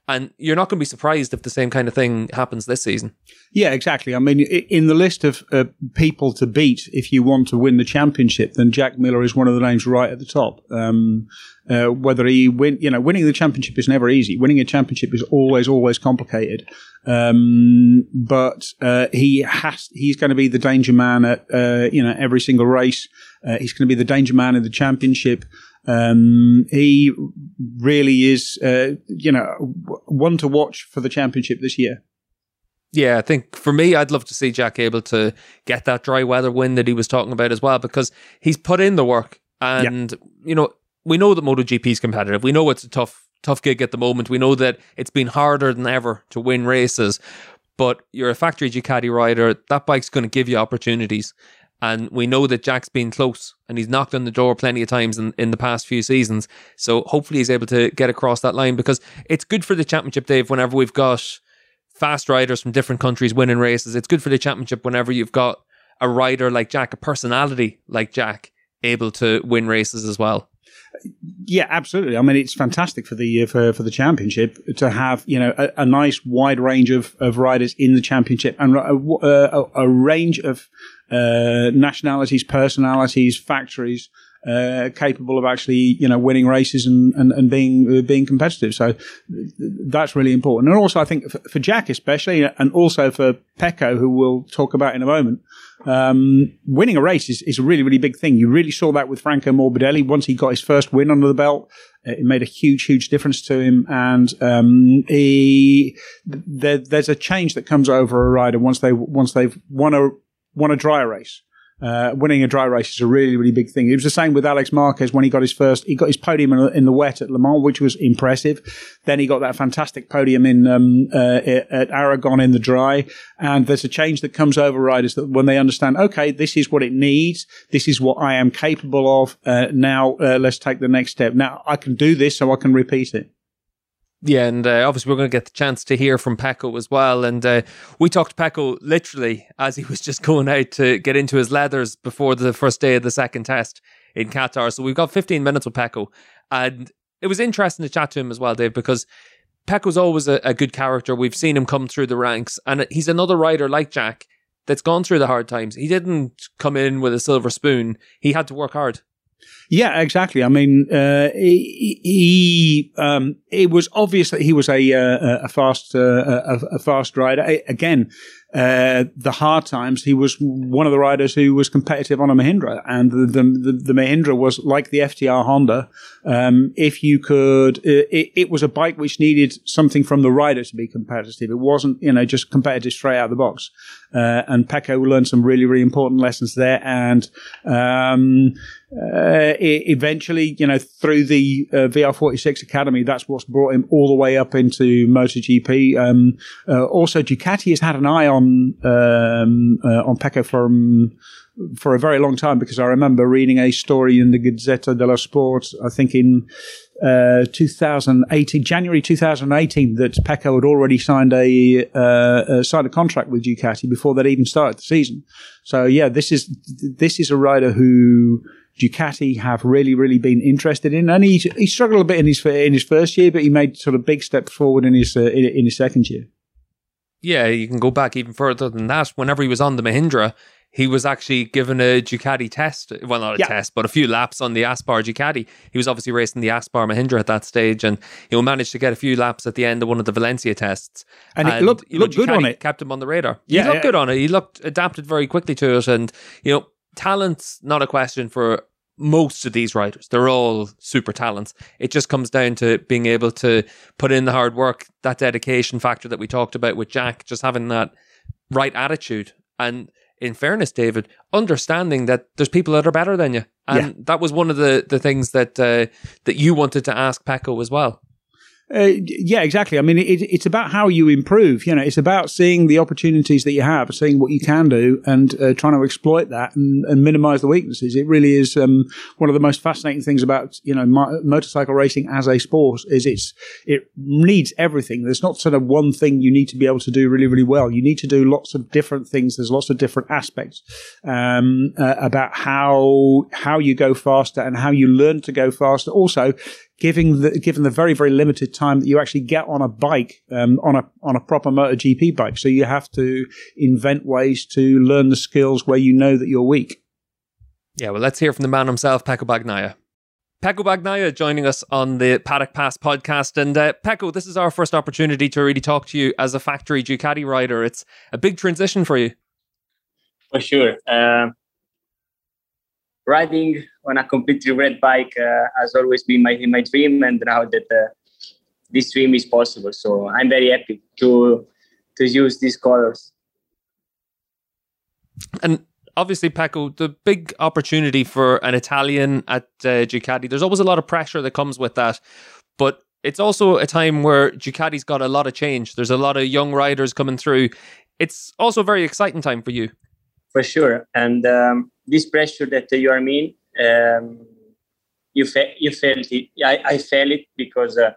And you're not going to be surprised if the same kind of thing happens this season. Yeah, exactly. I mean, in the list of uh, people to beat if you want to win the championship, then Jack Miller is one of the names right at the top. Um, uh, whether he win, you know, winning the championship is never easy. Winning a championship is always, always complicated. Um, but uh, he has, he's going to be the danger man at, uh, you know, every single race. Uh, he's going to be the danger man in the championship. Um, he really is, uh, you know, one to watch for the championship this year. Yeah, I think for me, I'd love to see Jack able to get that dry weather win that he was talking about as well, because he's put in the work. And, yeah. you know, we know that MotoGP is competitive. We know it's a tough, tough gig at the moment. We know that it's been harder than ever to win races. But you're a factory Ducati rider. That bike's going to give you opportunities. And we know that Jack's been close and he's knocked on the door plenty of times in, in the past few seasons. So hopefully he's able to get across that line because it's good for the championship, Dave, whenever we've got fast riders from different countries winning races. It's good for the championship whenever you've got a rider like Jack, a personality like Jack, able to win races as well. Yeah, absolutely. I mean, it's fantastic for the for for the championship to have you know a, a nice wide range of, of riders in the championship and a, a, a range of uh, nationalities, personalities, factories uh, capable of actually, you know, winning races and, and, and being uh, being competitive. So that's really important. And also, I think for, for, Jack especially, and also for Pecco, who we'll talk about in a moment, um, winning a race is, is a really, really big thing. You really saw that with Franco Morbidelli. Once he got his first win under the belt, uh, it made a huge, huge difference to him. And um, he, there, there's a change that comes over a rider once they once they've won a won a dry race uh, winning a dry race is a really, really big thing. It was the same with Alex Marquez when he got his first, he got his podium in, in the wet at Le Mans, which was impressive. Then he got that fantastic podium in um, uh, at Aragon in the dry. And there's a change that comes over riders that when they understand, okay, this is what it needs, this is what I am capable of. Uh, now uh, let's take the next step. Now I can do this, so I can repeat it. Yeah, and uh, obviously we're going to get the chance to hear from Pecco as well. And uh, we talked to Pecco literally as he was just going out to get into his leathers before the first day of the second test in Qatar. So we've got 15 minutes with Pecco. And it was interesting to chat to him as well, Dave, because Pecco's always a, a good character. We've seen him come through the ranks. And he's another rider like Jack that's gone through the hard times. He didn't come in with a silver spoon, he had to work hard. Yeah, exactly. I mean, uh, he, he um, it was obvious that he was a uh, a fast uh, a, a, fast rider. Again, uh, the hard times, he was one of the riders who was competitive on a Mahindra, and the the, the, the Mahindra was like the FTR Honda. Um, if you could, uh, it, it, was a bike which needed something from the rider to be competitive. It wasn't, you know, just competitive straight out of the box. Uh, and Pecco learned some really, really important lessons there, and um, uh, eventually, you know, through the uh, VR46 Academy, that's what's brought him all the way up into MotoGP. Um, uh, also, Ducati has had an eye on um, uh, on Pecco from for a very long time because I remember reading a story in the Gazzetta dello Sport, I think in uh, 2018, January 2018, that Pecco had already signed a uh, signed a contract with Ducati before they'd even started the season. So yeah, this is this is a rider who Ducati have really, really been interested in. And he, he struggled a bit in his in his first year, but he made sort of big steps forward in his uh, in, in, his second year. Yeah, you can go back even further than that. Whenever he was on the Mahindra, he was actually given a Ducati test. Well, not a yeah. test, but a few laps on the Aspar Ducati. He was obviously racing the Aspar Mahindra at that stage, and he managed to get a few laps at the end of one of the Valencia tests. And, and it looked, you know, looked good on it. Kept him on the radar. Yeah, he looked yeah. good on it. He looked adapted very quickly to it, and you know, talent's not a question for most of these writers. They're all super talents. It just comes down to being able to put in the hard work, that dedication factor that we talked about with Jack, just having that right attitude. And in fairness, David, understanding that there's people that are better than you. And yeah. that was one of the, the things that uh, that you wanted to ask Pecco as well. Uh, yeah, exactly. I mean, it, it's about how you improve. You know, it's about seeing the opportunities that you have, seeing what you can do, and uh, trying to exploit that and, and, minimize the weaknesses. It really is um, one of the most fascinating things about you know mo- motorcycle racing as a sport. Is it's it needs everything. There's not sort of one thing you need to be able to do really, really well. You need to do lots of different things. There's lots of different aspects um, uh, about how how you go faster and how you learn to go faster. Also, given the given the very very limited time that you actually get on a bike um, on a on a proper MotoGP bike. So you have to invent ways to learn the skills where you know that you're weak. Yeah, well, let's hear from the man himself, Pecco Bagnaia. Pecco Bagnaia joining us on the Paddock Pass podcast. And uh, Pecco, this is our first opportunity to really talk to you as a factory Ducati rider. It's a big transition for you. For sure. Uh, riding on a completely red bike uh, has always been my my dream, and now that uh, this dream is possible, so I'm very happy to to use these colors. And obviously, Pecco, the big opportunity for an Italian at uh, Ducati. There's always a lot of pressure that comes with that, but it's also a time where Ducati's got a lot of change. There's a lot of young riders coming through. It's also a very exciting time for you. For sure, and um, this pressure that you are in, um, you fe- you felt it. I, I felt it because uh,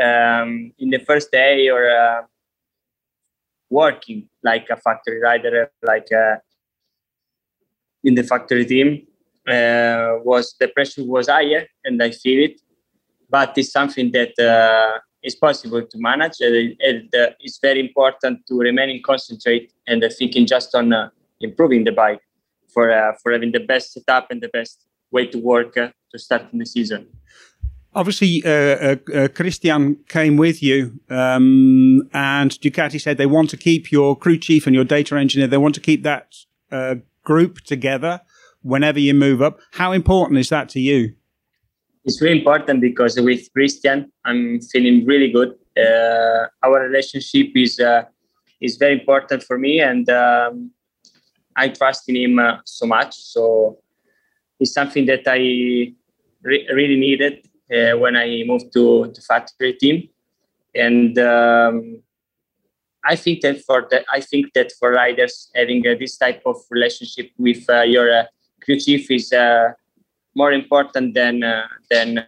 um, in the first day or uh, working like a factory rider, like uh, in the factory team, uh, was the pressure was higher, and I feel it. But it's something that uh, is possible to manage, and, and uh, it's very important to remain concentrate and thinking just on improving the bike for uh, for having the best setup and the best way to work uh, to start in the season. Obviously, uh, uh, uh, Christian came with you, um, and Ducati said they want to keep your crew chief and your data engineer. They want to keep that uh, group together whenever you move up. How important is that to you? It's really important because with Christian, I'm feeling really good. Uh, our relationship is uh, is very important for me, and um, I trust in him so much. So it's something that I re- really needed uh, when I moved to the factory team, and um, I think that for the, I think that for riders having uh, this type of relationship with uh, your uh, crew chief is uh, more important than uh, than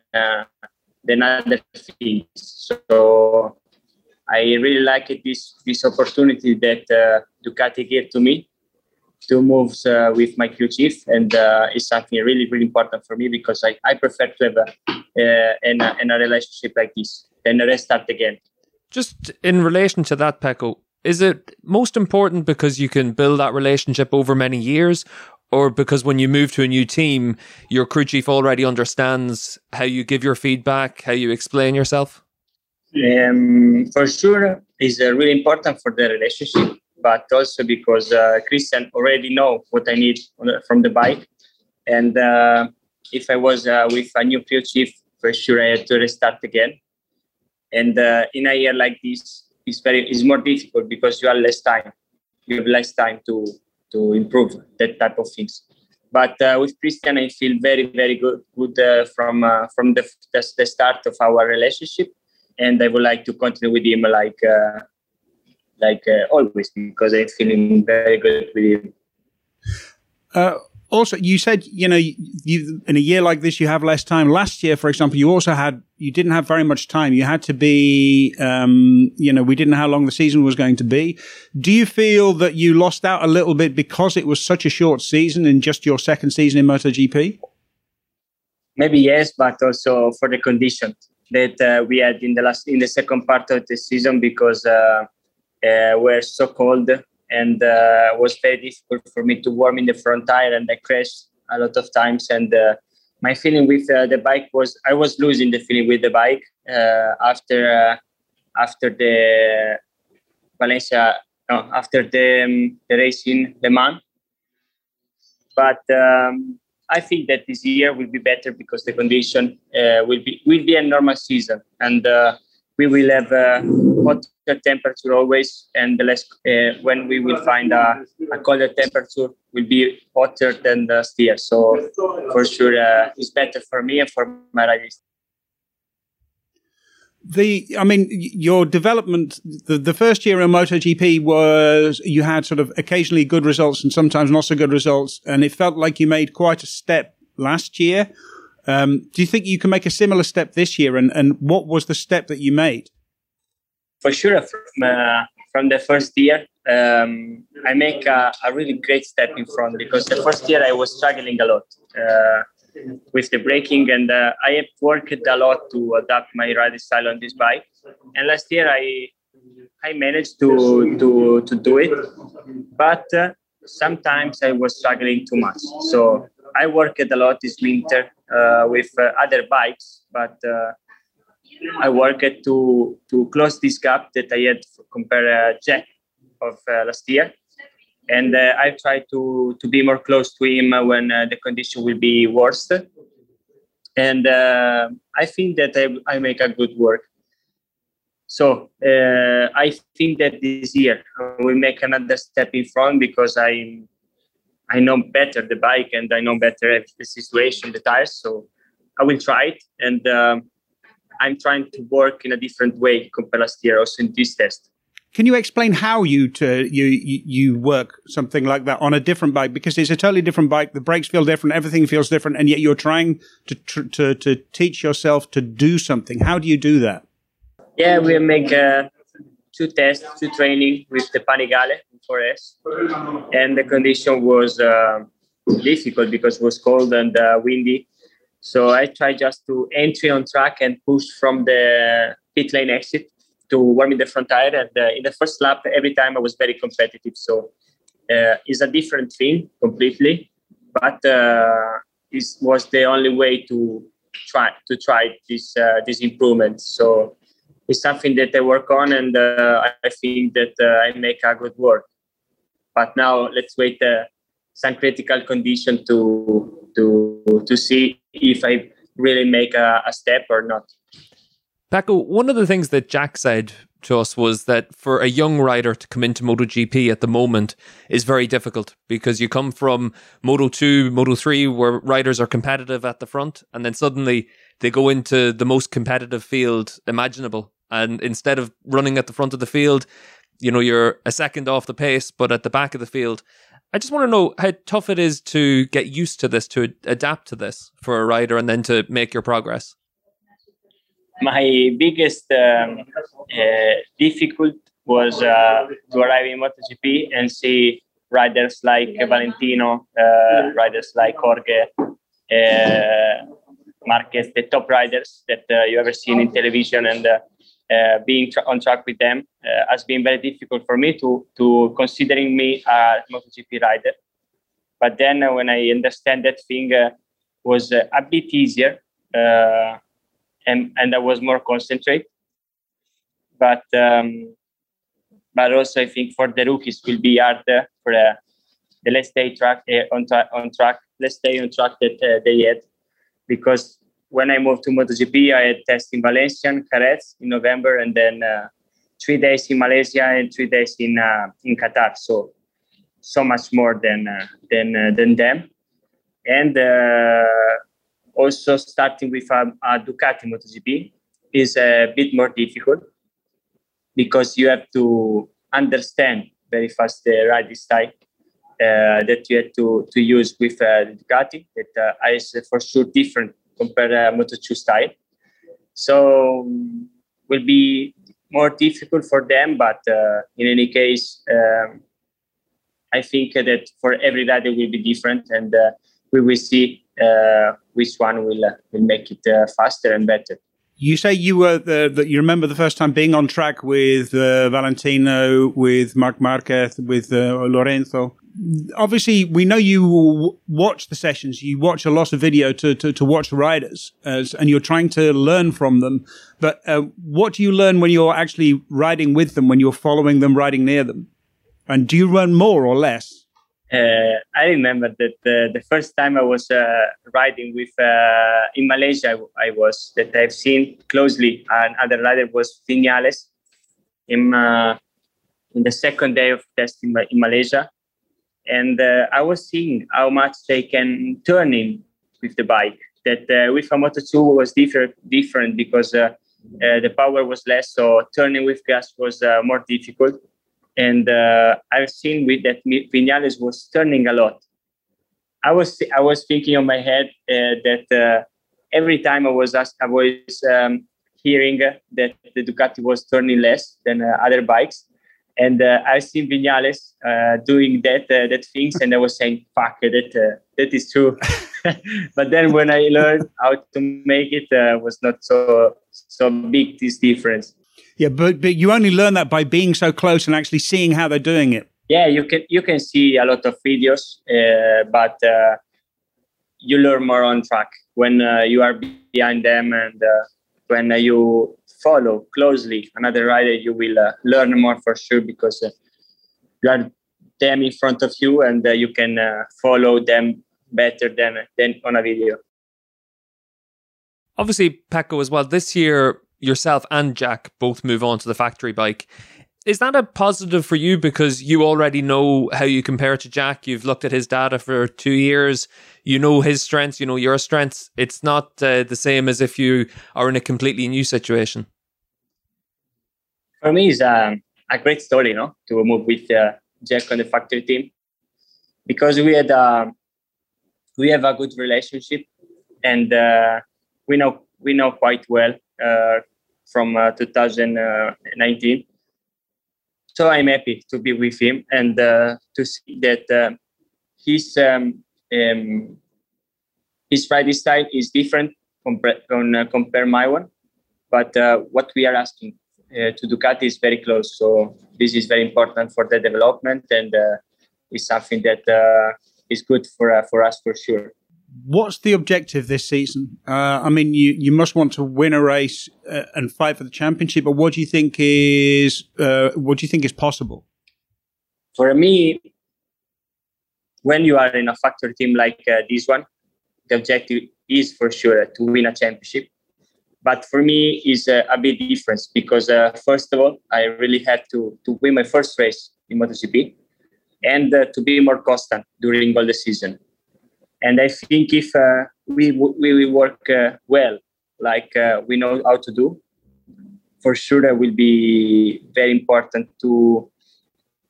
than other things. So I really like it, this this opportunity that Ducati gave to me to moves uh, with my crew chief, and uh, it's something really, really important for me because I, I prefer to have a, uh, in, a, in a relationship like this than restart again. Just in relation to that, Pecco, is it most important because you can build that relationship over many years, or because when you move to a new team, your crew chief already understands how you give your feedback, how you explain yourself? Um, for sure, is uh, really important for the relationship but also because uh, Christian already know what I need from the bike. And uh, if I was uh, with a new crew chief, for sure I had to restart again. And uh, in a year like this, it's very it's more difficult because you have less time. You have less time to to improve that type of things. But uh, with Christian, I feel very very good good uh, from from the, the, the start of our relationship, and I would like to continue with him like like uh, always because I'm feeling very good with him. Uh, also, you said you know you, in a year like this you have less time. Last year, for example, you also had you didn't have very much time. You had to be um, you know we didn't know how long the season was going to be. Do you feel that you lost out a little bit because it was such a short season in just your second season in MotoGP? Maybe yes, but also for the conditions that uh, we had in the last in the second part of the season because uh, were so cold and uh, was very difficult for me to warm in the front tire and I crashed a lot of times. And uh, my feeling with uh, the bike was I was losing the feeling with the bike uh, after uh, after the Valencia no, after the um, the race in Le Mans. But um, I think that this year will be better because the condition will be will be a normal season. And we will have hotter temperature always, and the less uh, when we will find a, a, colder temperature will be hotter than the year. So for sure, uh, it's better for me and for my riders. The, I mean, your development, the, the first year in MotoGP was you had sort of occasionally good results and sometimes not so good results, and it felt like you made quite a step last year. Um, do you think you can make a similar step this year? And, and what was the step that you made? for sure from, uh, from the first year um, i make a, a, really great step in front because the first year i was struggling a lot uh, with the braking and uh, i have worked a lot to adapt my riding style on this bike and last year i i managed to to to do it but uh, sometimes i was struggling too much so i worked a lot this winter with uh, other bikes but I worked to to close this gap that I had compared uh, Jack of uh, last year, and uh, I try to to be more close to him when uh, the condition will be worse. And uh, I think that I, I make a good work. So uh, I think that this year we make another step in front because I I know better the bike and I know better the situation, the tires. So I will try it and. Um, I'm trying to work in a different way compared last year, also in this test. Can you explain how you to you you work something like that on a different bike because it's a totally different bike. The brakes feel different, everything feels different, and yet you're trying to to to teach yourself to do something. How do you do that? Yeah, we make uh, two tests, two training with the Panigale 4S, and the condition was uh, difficult because it was cold and uh, windy. So I tried just to entry on track and push from the pit lane exit to warm in the front tire. And uh, in the first lap, every time I was very competitive. So uh, it's a different thing completely, but uh, it was the only way to try to try this uh, this improvement. So it's something that I work on, and uh, I think that uh, I make a good work. But now let's wait uh, some critical condition to to to see if I really make a, a step or not. Pecco, one of the things that Jack said to us was that for a young rider to come into MotoGP at the moment is very difficult because you come from Moto 2, Moto 3, where riders are competitive at the front, and then suddenly they go into the most competitive field imaginable. And instead of running at the front of the field, you know, you're a second off the pace, but at the back of the field. I just want to know how tough it is to get used to this, to adapt to this for a rider, and then to make your progress my biggest um, uh, difficult was uh, to arrive in MotoGP and see riders like Valentino, uh, riders like Jorge, uh, Marquez, the top riders that uh, you ever seen in television, and uh, being tra- on track with them has been very difficult for me to to considering me a MotoGP rider. But then when I understand that thing was a bit easier and and I was more concentrate. But um, but also I think for the rookies will be harder for uh, the let's stay track uh, on tra- on track let's stay on track that uh, they had because when I moved to MotoGP I had tests in Valencia and Jerez in November and then uh, three days in Malaysia and three days in uh, in Qatar. So so much more than uh, than than them. And also starting with a, a Ducati MotoGP is a bit more difficult because you have to understand very fast the riding style. uh, that you had to, to use with uh, Ducati that uh, is for sure different compared to uh, Moto2 style. So will be more difficult for them, but uh, in any case, um, I think that for every rider will be different, and uh, we will see uh, which one will uh, will make it uh, faster and better. You say you were the, the, you remember the first time being on track with uh, Valentino, with Marc Marquez, with uh, Lorenzo. Obviously, we know you watch the sessions. You watch a lot of video to to, to watch riders, as, and you're trying to learn from them. But uh, what do you learn when you're actually riding with them? When you're following them, riding near them, and do you learn more or less? uh, I remember that the first time I was uh, riding with uh, in Malaysia, I, was that I've seen closely. Another rider was Vinales in uh, in the second day of testing in, in Malaysia, and uh, I was seeing how much they can turn in with the bike. That with a Moto 2 was different different because the power was less, so turning with gas was more difficult and uh, I've seen with that Vinales was turning a lot. I was I was thinking on my head uh, that uh, every time I was asked, I was um, hearing that the Ducati was turning less than uh, other bikes, and uh, I've seen Vinales uh, doing that that things, and I was saying, "Fuck, that that is true." but then when I learned how to make it, was not so so big this difference. Yeah, but but you only learn that by being so close and actually seeing how they're doing it. Yeah, you can you can see a lot of videos, uh, but uh, you learn more on track when uh, you are behind them and uh, when you follow closely another rider. You will uh, learn more for sure because uh, you are them in front of you and you can follow them better than than on a video. Obviously, Pecco as well. This year, yourself and Jack both move on to the factory bike. Is that a positive for you because you already know how you compare to Jack? You've looked at his data for two years. You know his strengths. You know your strengths. It's not uh, the same as if you are in a completely new situation. For me, it's um, a great story, know, to move with uh, Jack on the factory team because we had um, we have a good relationship and uh, we know we know quite well uh, from uh, 2019. So I'm happy to be with him and uh, to see that he's um, um, his riding style is different compare on uh, compare my one, but uh, what we are asking uh, to Ducati is very close. So this is very important for the development and uh, is something that uh, is good for uh, for us for sure. What's the objective this season? Uh, I mean, you, you must want to win a race uh, and fight for the championship, but what do you think is uh, what do you think is possible? For me, when you are in a factory team like uh, this one, the objective is for sure to win a championship. But for me, is uh, a bit different because uh, first of all, I really had to to win my first race in MotoGP and to be more constant during all the season. And I think if uh, we we will work uh, well, like uh, we know how to do, for sure it will be very important to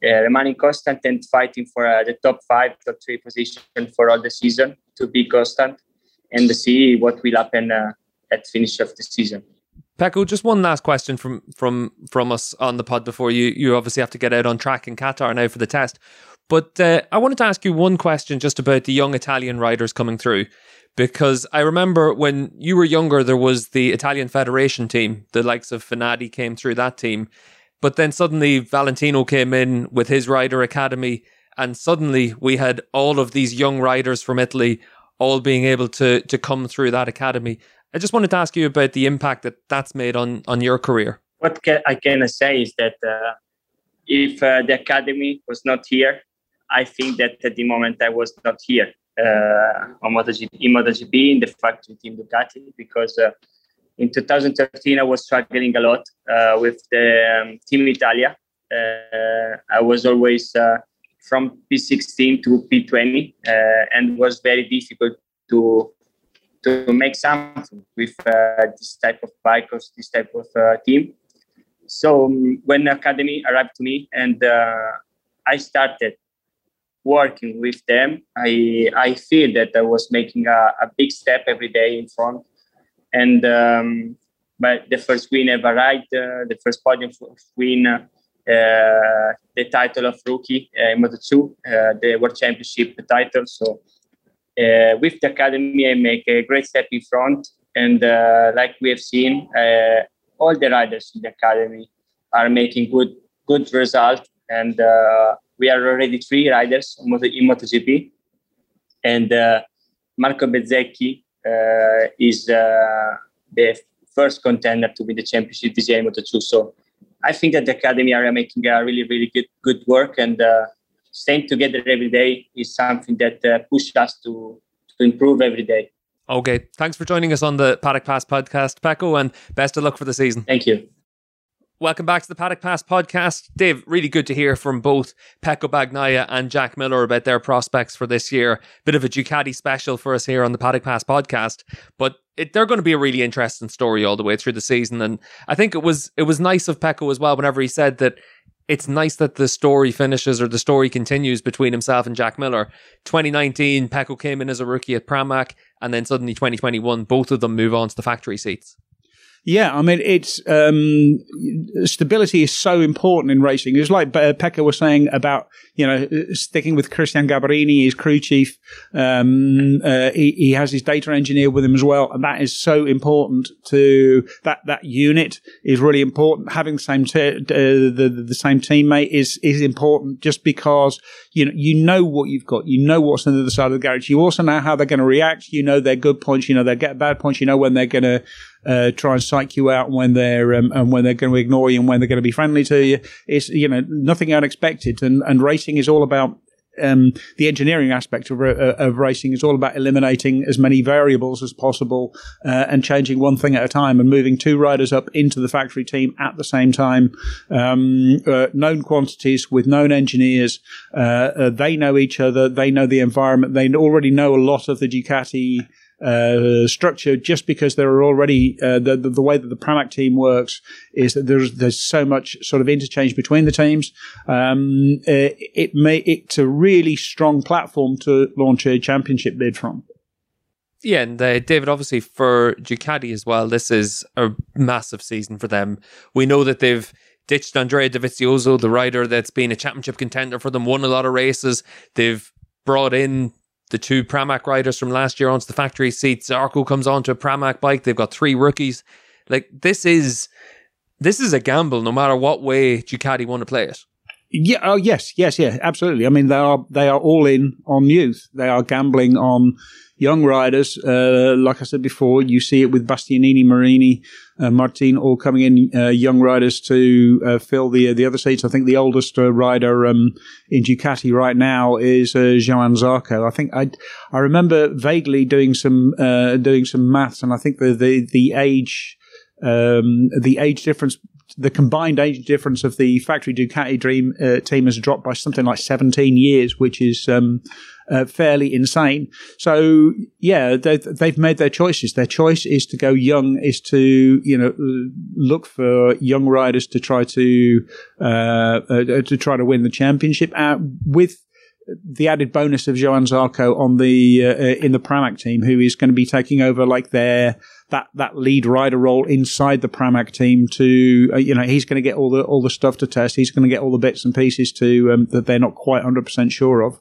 uh, remaining constant and fighting for uh, the top five, top three position for all the season to be constant and see what will happen at finish of the season. Pecco, just one last question from from from us on the pod before you you obviously have to get out on track in Qatar now for the test. But uh, I wanted to ask you one question just about the young Italian riders coming through. Because I remember when you were younger, there was the Italian Federation team, the likes of Fenati came through that team. But then suddenly Valentino came in with his rider academy, and suddenly we had all of these young riders from Italy all being able to to come through that academy. I just wanted to ask you about the impact that that's made on on your career. What can, I can say is that uh, if uh, the academy was not here, I think that at the moment I was not here uh, on MotoGP, in MotoGP in the factory team Ducati because uh, in 2013 I was struggling a lot uh, with the um, Team Italia. Uh, I was always uh, from P16 to P20 uh, and was very difficult to to make something with this type of bike or this type of team. So um, when academy arrived to me and I started working with them, I I feel that I was making a, a big step every day in front. And um, but the first win ever ride, uh, the first podium win, uh, the title of rookie uh, in Moto2, uh, the World Championship title. So uh, with the academy, I make a great step in front. And uh, like we have seen, all the riders in the academy are making good good result and we are already three riders in, Moto, MotoGP, and uh, Marco Bezzecchi uh, is uh, the first contender to win the championship this year in Moto2. So I think that the academy are making a really, really good good work, and uh, staying together every day is something that uh, pushes us to to improve every day. Okay, thanks for joining us on the Paddock Pass podcast, Pecco, and best of luck for the season. Thank you. Welcome back to the Paddock Pass podcast. Dave, really good to hear from both Pecco Bagnaia and Jack Miller about their prospects for this year. Bit of a Ducati special for us here on the Paddock Pass podcast, but it, they're going to be a really interesting story all the way through the season. And I think it was it was nice of Pecco as well whenever he said that it's nice that the story finishes or the story continues between himself and Jack Miller. 2019, Pecco came in as a rookie at Pramac, and then suddenly 2021, both of them move on to the factory seats. Yeah, I mean, it's um, stability is so important in racing. It's like uh, Pecco was saying about you know sticking with Christian Gabarrini, his crew chief. Um, uh, he, he, has his data engineer with him as well, and that is so important to that that unit is really important. Having the same uh, the the same teammate is is important just because you know you know what you've got, you know what's on the other side of the garage. You also know how they're going to react. You know their good points, you know their get bad points. You know when they're going to uh, try and psych you out when they're um, and when they're going to ignore you and when they're going to be friendly to you. It's you know nothing unexpected, and and racing is all about um, the engineering aspect of, uh, of racing is all about eliminating as many variables as possible uh, and changing one thing at a time and moving two riders up into the factory team at the same time. Um, uh, known quantities with known engineers. Uh, uh, they know each other. They know the environment. They already know a lot of the Ducati uh, structure just because there are already uh, the, the, the way that the Pramac team works is that there's there's so much sort of interchange between the teams. Um, uh, it may it's a really strong platform to launch a championship bid from. Yeah, and uh, David, obviously for Ducati as well, this is a massive season for them. We know that they've ditched Andrea Dovizioso, the rider that's been a championship contender for them, won a lot of races. They've brought in the two Pramac riders from last year onto the factory seat. Zarco comes onto a Pramac bike. They've got three rookies. Like this is this is a gamble, no matter what way Ducati want to play it. Yeah. Oh, yes. Yes. Yeah. Absolutely. I mean, they are they are all in on youth. They are gambling on young riders. Uh, like I said before, you see it with Bastianini, Marini, Martin, all coming in, uh, young riders to uh, fill the the other seats. I think the oldest uh, rider um, in Ducati right now is uh, Johann Zarco. I think I I remember vaguely doing some doing some maths, and I think the the the age. Um, the age difference the combined age difference of the factory Ducati Dream uh, team has dropped by something like 17 years, which is um, uh, fairly insane. So yeah, they've, made their choices. Their choice is to go young, is to you know look for young riders to try to uh, uh to try to win the championship uh, with the added bonus of Johann Zarco on the uh, in the Pramac team, who is going to be taking over like their that that lead rider role inside the Pramac team to uh, you know he's going to get all the all the stuff to test. He's going to get all the bits and pieces to um, that they're not quite hundred percent sure of,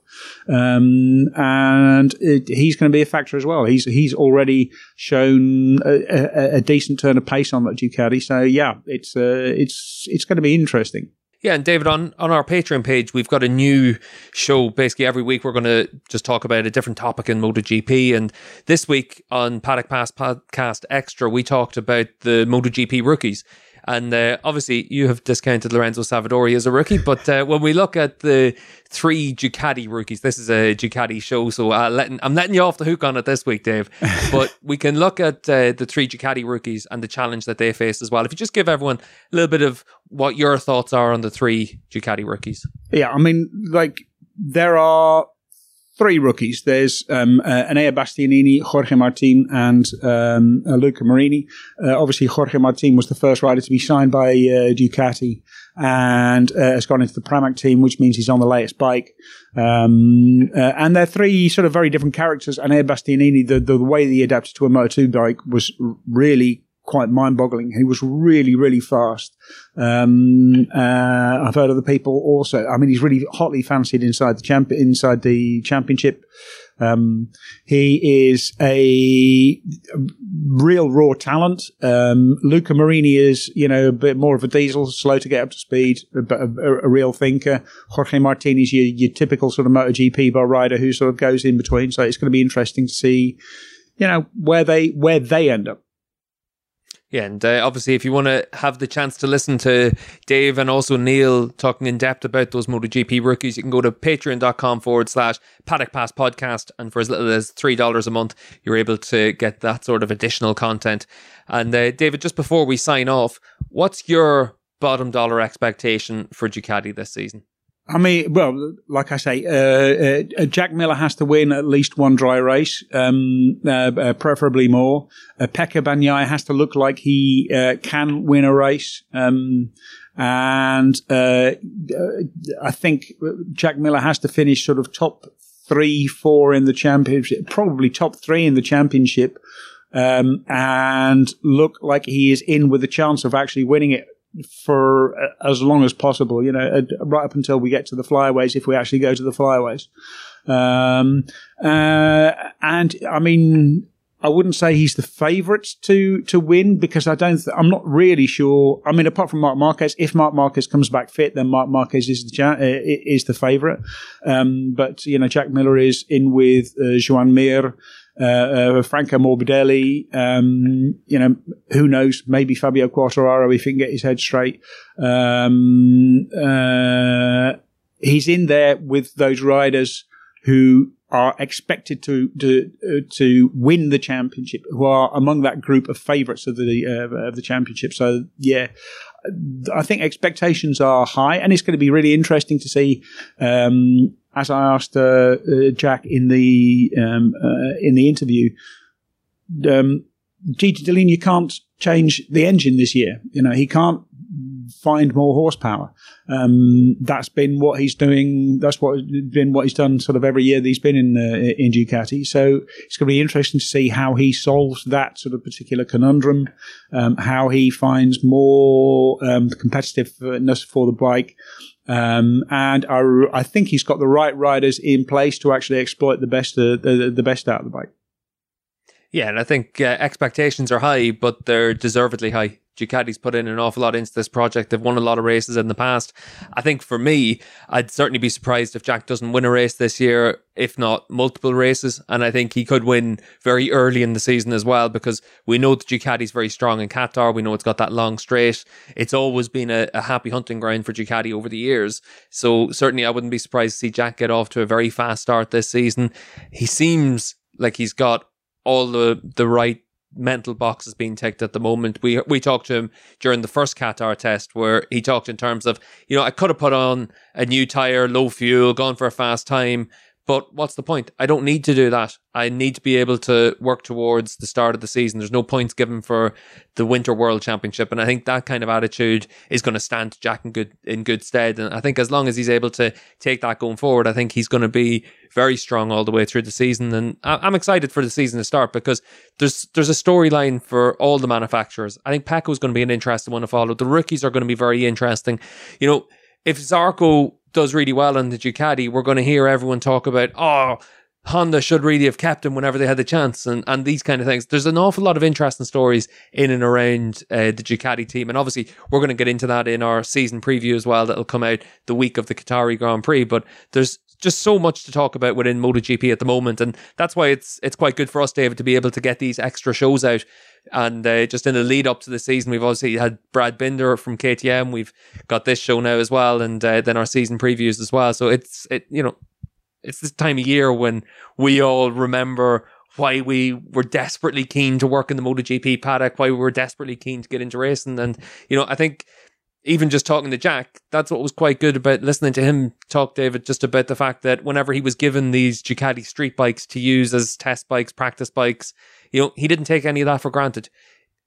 um, and it, he's going to be a factor as well. He's he's already shown a, a, a, decent turn of pace on that Ducati. So yeah, it's uh, it's it's going to be interesting. Yeah, and David, on, on our Patreon page, we've got a new show. Basically, every week we're going to just talk about a different topic in MotoGP. And this week on Paddock Pass Podcast Extra, we talked about the MotoGP rookies. And uh, obviously, you have discounted Lorenzo Savadori as a rookie, but uh, when we look at the three Ducati rookies, this is a Ducati show, so uh, letting, I'm letting you off the hook on it this week, Dave. but we can look at uh, the three Ducati rookies and the challenge that they face as well. If you just give everyone a little bit of what your thoughts are on the three Ducati rookies. Yeah, I mean, like there are three rookies. There's um, uh, Bastianini, Jorge Martin, and um, uh, Luca Marini. Uh, obviously, Jorge Martin was the first rider to be signed by uh, Ducati and uh, has gone into the Pramac team, which means he's on the latest bike. Um, uh, and they're three sort of very different characters. Enea Bastianini, the, the way he adapted to a Moto2 bike was really quite mind-boggling. He was really, really fast. Um, uh, I've heard other people also. I mean, he's really hotly fancied inside the champ inside the championship. Um, he is a real raw talent. Um, Luca Marini is, you know, a bit more of a diesel, slow to get up to speed, but a, a, a real thinker. Jorge Martin is your, your typical sort of MotoGP bar rider who sort of goes in between. So it's going to be interesting to see, you know, where they where they end up. Yeah, and uh, obviously, if you want to have the chance to listen to Dave and also Neil talking in depth about those MotoGP rookies, you can go to patreon.com forward slash paddock pass podcast. And for as little as $3 a month, you're able to get that sort of additional content. And uh, David, just before we sign off, what's your bottom dollar expectation for Ducati this season? I mean, well, like I say, uh, uh, Jack Miller has to win at least one dry race, um, uh, uh preferably more. Uh, Pecco Bagnaia has to look like he uh, can win a race. Um, and I think Jack Miller has to finish sort of top three, four in the championship, probably top three in the championship, um, and look like he is in with a chance of actually winning it for as long as possible, you know, right up until we get to the flyaways, if we actually go to the flyaways. Um, uh, and I mean, I wouldn't say he's the favourite to to win because I don't. Th- I'm not really sure. I mean, apart from Marc Marquez, if Marc Marquez comes back fit, then Marc Marquez is the cha- uh, is the favourite. Um, but you know, Jack Miller is in with uh, Joan Mir. Uh, uh, Franco Morbidelli, um, you know, who knows? Maybe Fabio Quartararo if he can get his head straight. Um, uh, he's in there with those riders who are expected to to uh, to win the championship, who are among that group of favourites of the uh, of the championship. So yeah, I think expectations are high, and it's going to be really interesting to see um, as I asked uh, uh, Jack in the um, uh, in the interview, um, Gigi Dall'Igna can't change the engine this year. You know, he can't find more horsepower. Um, that's been what he's doing. That's what been what he's done sort of every year that he's been in uh, in Ducati. So it's going to be interesting to see how he solves that sort of particular conundrum. Um, how he finds more um, competitiveness for the bike. Um, and I, I think he's got the right riders in place to actually exploit the best uh, the, the best out of the bike. Yeah, and I think uh, expectations are high, but they're deservedly high. Ducati's put in an awful lot into this project. They've won a lot of races in the past. I think for me, I'd certainly be surprised if Jack doesn't win a race this year, if not multiple races. And I think he could win very early in the season as well, because we know that Ducati's very strong in Qatar. We know it's got that long straight. It's always been a, a happy hunting ground for Ducati over the years. So certainly I wouldn't be surprised to see Jack get off to a very fast start this season. He seems like he's got all the the right mental boxes being ticked at the moment. We we talked to him during the first Qatar test where he talked in terms of, you know, I could have put on a new tire, low fuel, gone for a fast time, but what's the point? I don't need to do that. I need to be able to work towards the start of the season. There's no points given for the Winter World Championship, and I think that kind of attitude is going to stand Jack in good in good stead. And I think as long as he's able to take that going forward, I think he's going to be very strong all the way through the season. And I'm excited for the season to start because there's there's a storyline for all the manufacturers. I think Pecco is going to be an interesting one to follow. The rookies are going to be very interesting. You know, if Zarco does really well on the Ducati, we're going to hear everyone talk about, oh, Honda should really have kept him whenever they had the chance and, and these kind of things. There's an awful lot of interesting stories in and around uh, the Ducati team. And obviously, we're going to get into that in our season preview as well. That'll come out the week of the Qatari Grand Prix. But there's just so much to talk about within MotoGP at the moment. And that's why it's, it's quite good for us, David, to be able to get these extra shows out and uh, just in the lead up to the season, we've obviously had Brad Binder from KTM. We've got this show now as well, and uh, then our season previews as well. So it's it you know it's this time of year when we all remember why we were desperately keen to work in the MotoGP paddock, why we were desperately keen to get into racing, and you know I think even just talking to Jack, that's what was quite good about listening to him talk, David, just about the fact that whenever he was given these Ducati street bikes to use as test bikes, practice bikes, you know, he didn't take any of that for granted.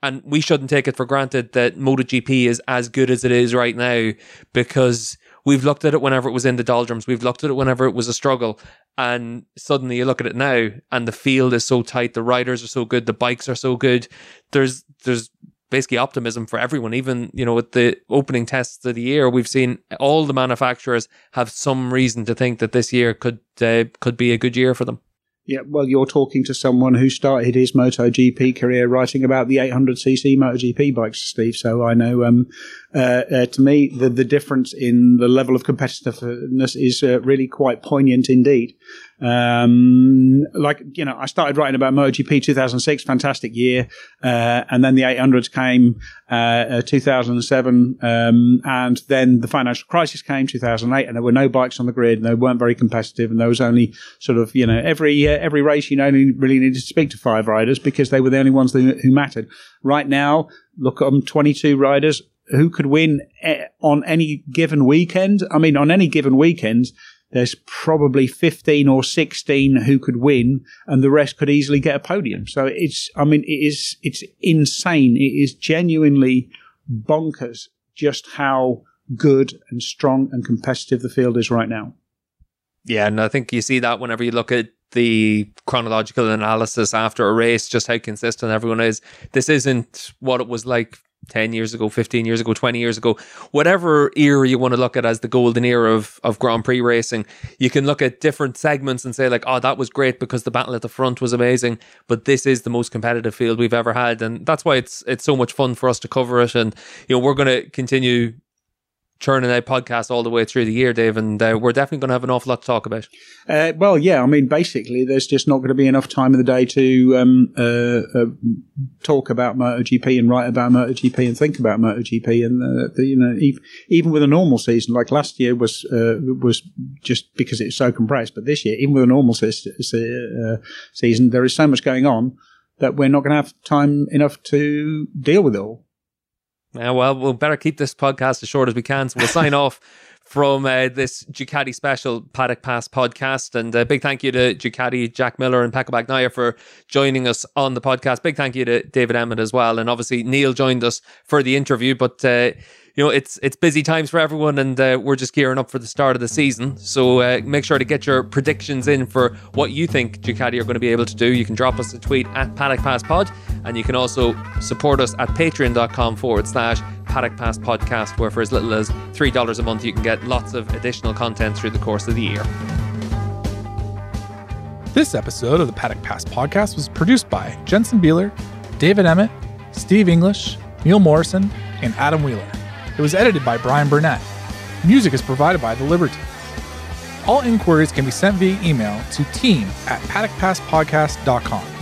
And we shouldn't take it for granted that MotoGP is as good as it is right now because we've looked at it whenever it was in the doldrums. We've looked at it whenever it was a struggle. And suddenly you look at it now and the field is so tight. The riders are so good. The bikes are so good. There's, there's basically optimism for everyone. Even, you know, with the opening tests of the year, we've seen all the manufacturers have some reason to think that this year could, uh, could be a good year for them. Yeah, well, you're talking to someone who started his MotoGP career writing about the 800cc MotoGP bikes, Steve. So I know, um, uh, uh, to me, the, the difference in the level of competitiveness is uh, really quite poignant indeed. Um, like, you know, I started writing about MotoGP 2006, fantastic year. Uh, and then the 800s came, uh, uh 2007. Um, and then the financial crisis came 2008 and there were no bikes on the grid and they weren't very competitive. And there was only sort of, you know, every, uh, every race, you only really needed to speak to five riders because they were the only ones who, who mattered. Right now, look at them, 22 riders, who could win eh, on any given weekend. I mean, on any given weekend, there's probably 15 or 16 who could win and the rest could easily get a podium. So it's, I mean, it is, it's insane. It is genuinely bonkers just how good and strong and competitive the field is right now. Yeah, and I think you see that whenever you look at the chronological analysis after a race, just how consistent everyone is. This isn't what it was like 10 years ago, 15 years ago, 20 years ago, whatever era you want to look at as the golden era of, of Grand Prix racing, you can look at different segments and say, like, oh, that was great because the battle at the front was amazing. But this is the most competitive field we've ever had. And that's why it's it's so much fun for us to cover it. And, you know, we're going to continue churning out podcasts all the way through the year, Dave, and uh, we're definitely going to have an awful lot to talk about. Uh, well, yeah, I mean, basically, there's just not going to be enough time in the day to um, uh, uh talk about MotoGP and write about MotoGP and think about MotoGP, and uh, the, you know, even, even with a normal season, like last year was uh, was just because it's so compressed, but this year, even with a normal season, there is so much going on that we're not going to have time enough to deal with it all. Yeah, well, we'll better keep this podcast as short as we can. So we'll sign off from uh, this Ducati special Paddock Pass podcast. And a uh, big thank you to Ducati, Jack Miller, and Pecco Bagnaia for joining us on the podcast. Big thank you to David Emmett as well. And obviously, Neil joined us for the interview. But uh, you know, it's it's busy times for everyone, and uh, we're just gearing up for the start of the season. So uh, make sure to get your predictions in for what you think Ducati are going to be able to do. You can drop us a tweet at Paddock Pass Pod, and you can also support us at patreon.com forward slash Paddock Pass podcast, where for as little as $3 a month, you can get lots of additional content through the course of the year. This episode of the Paddock Pass podcast was produced by Jensen Beeler, David Emmett, Steve English, Neil Morrison, and Adam Wheeler. It was edited by Brian Burnett. Music is provided by The Liberty. All inquiries can be sent via email to team at paddockpasspodcast.com.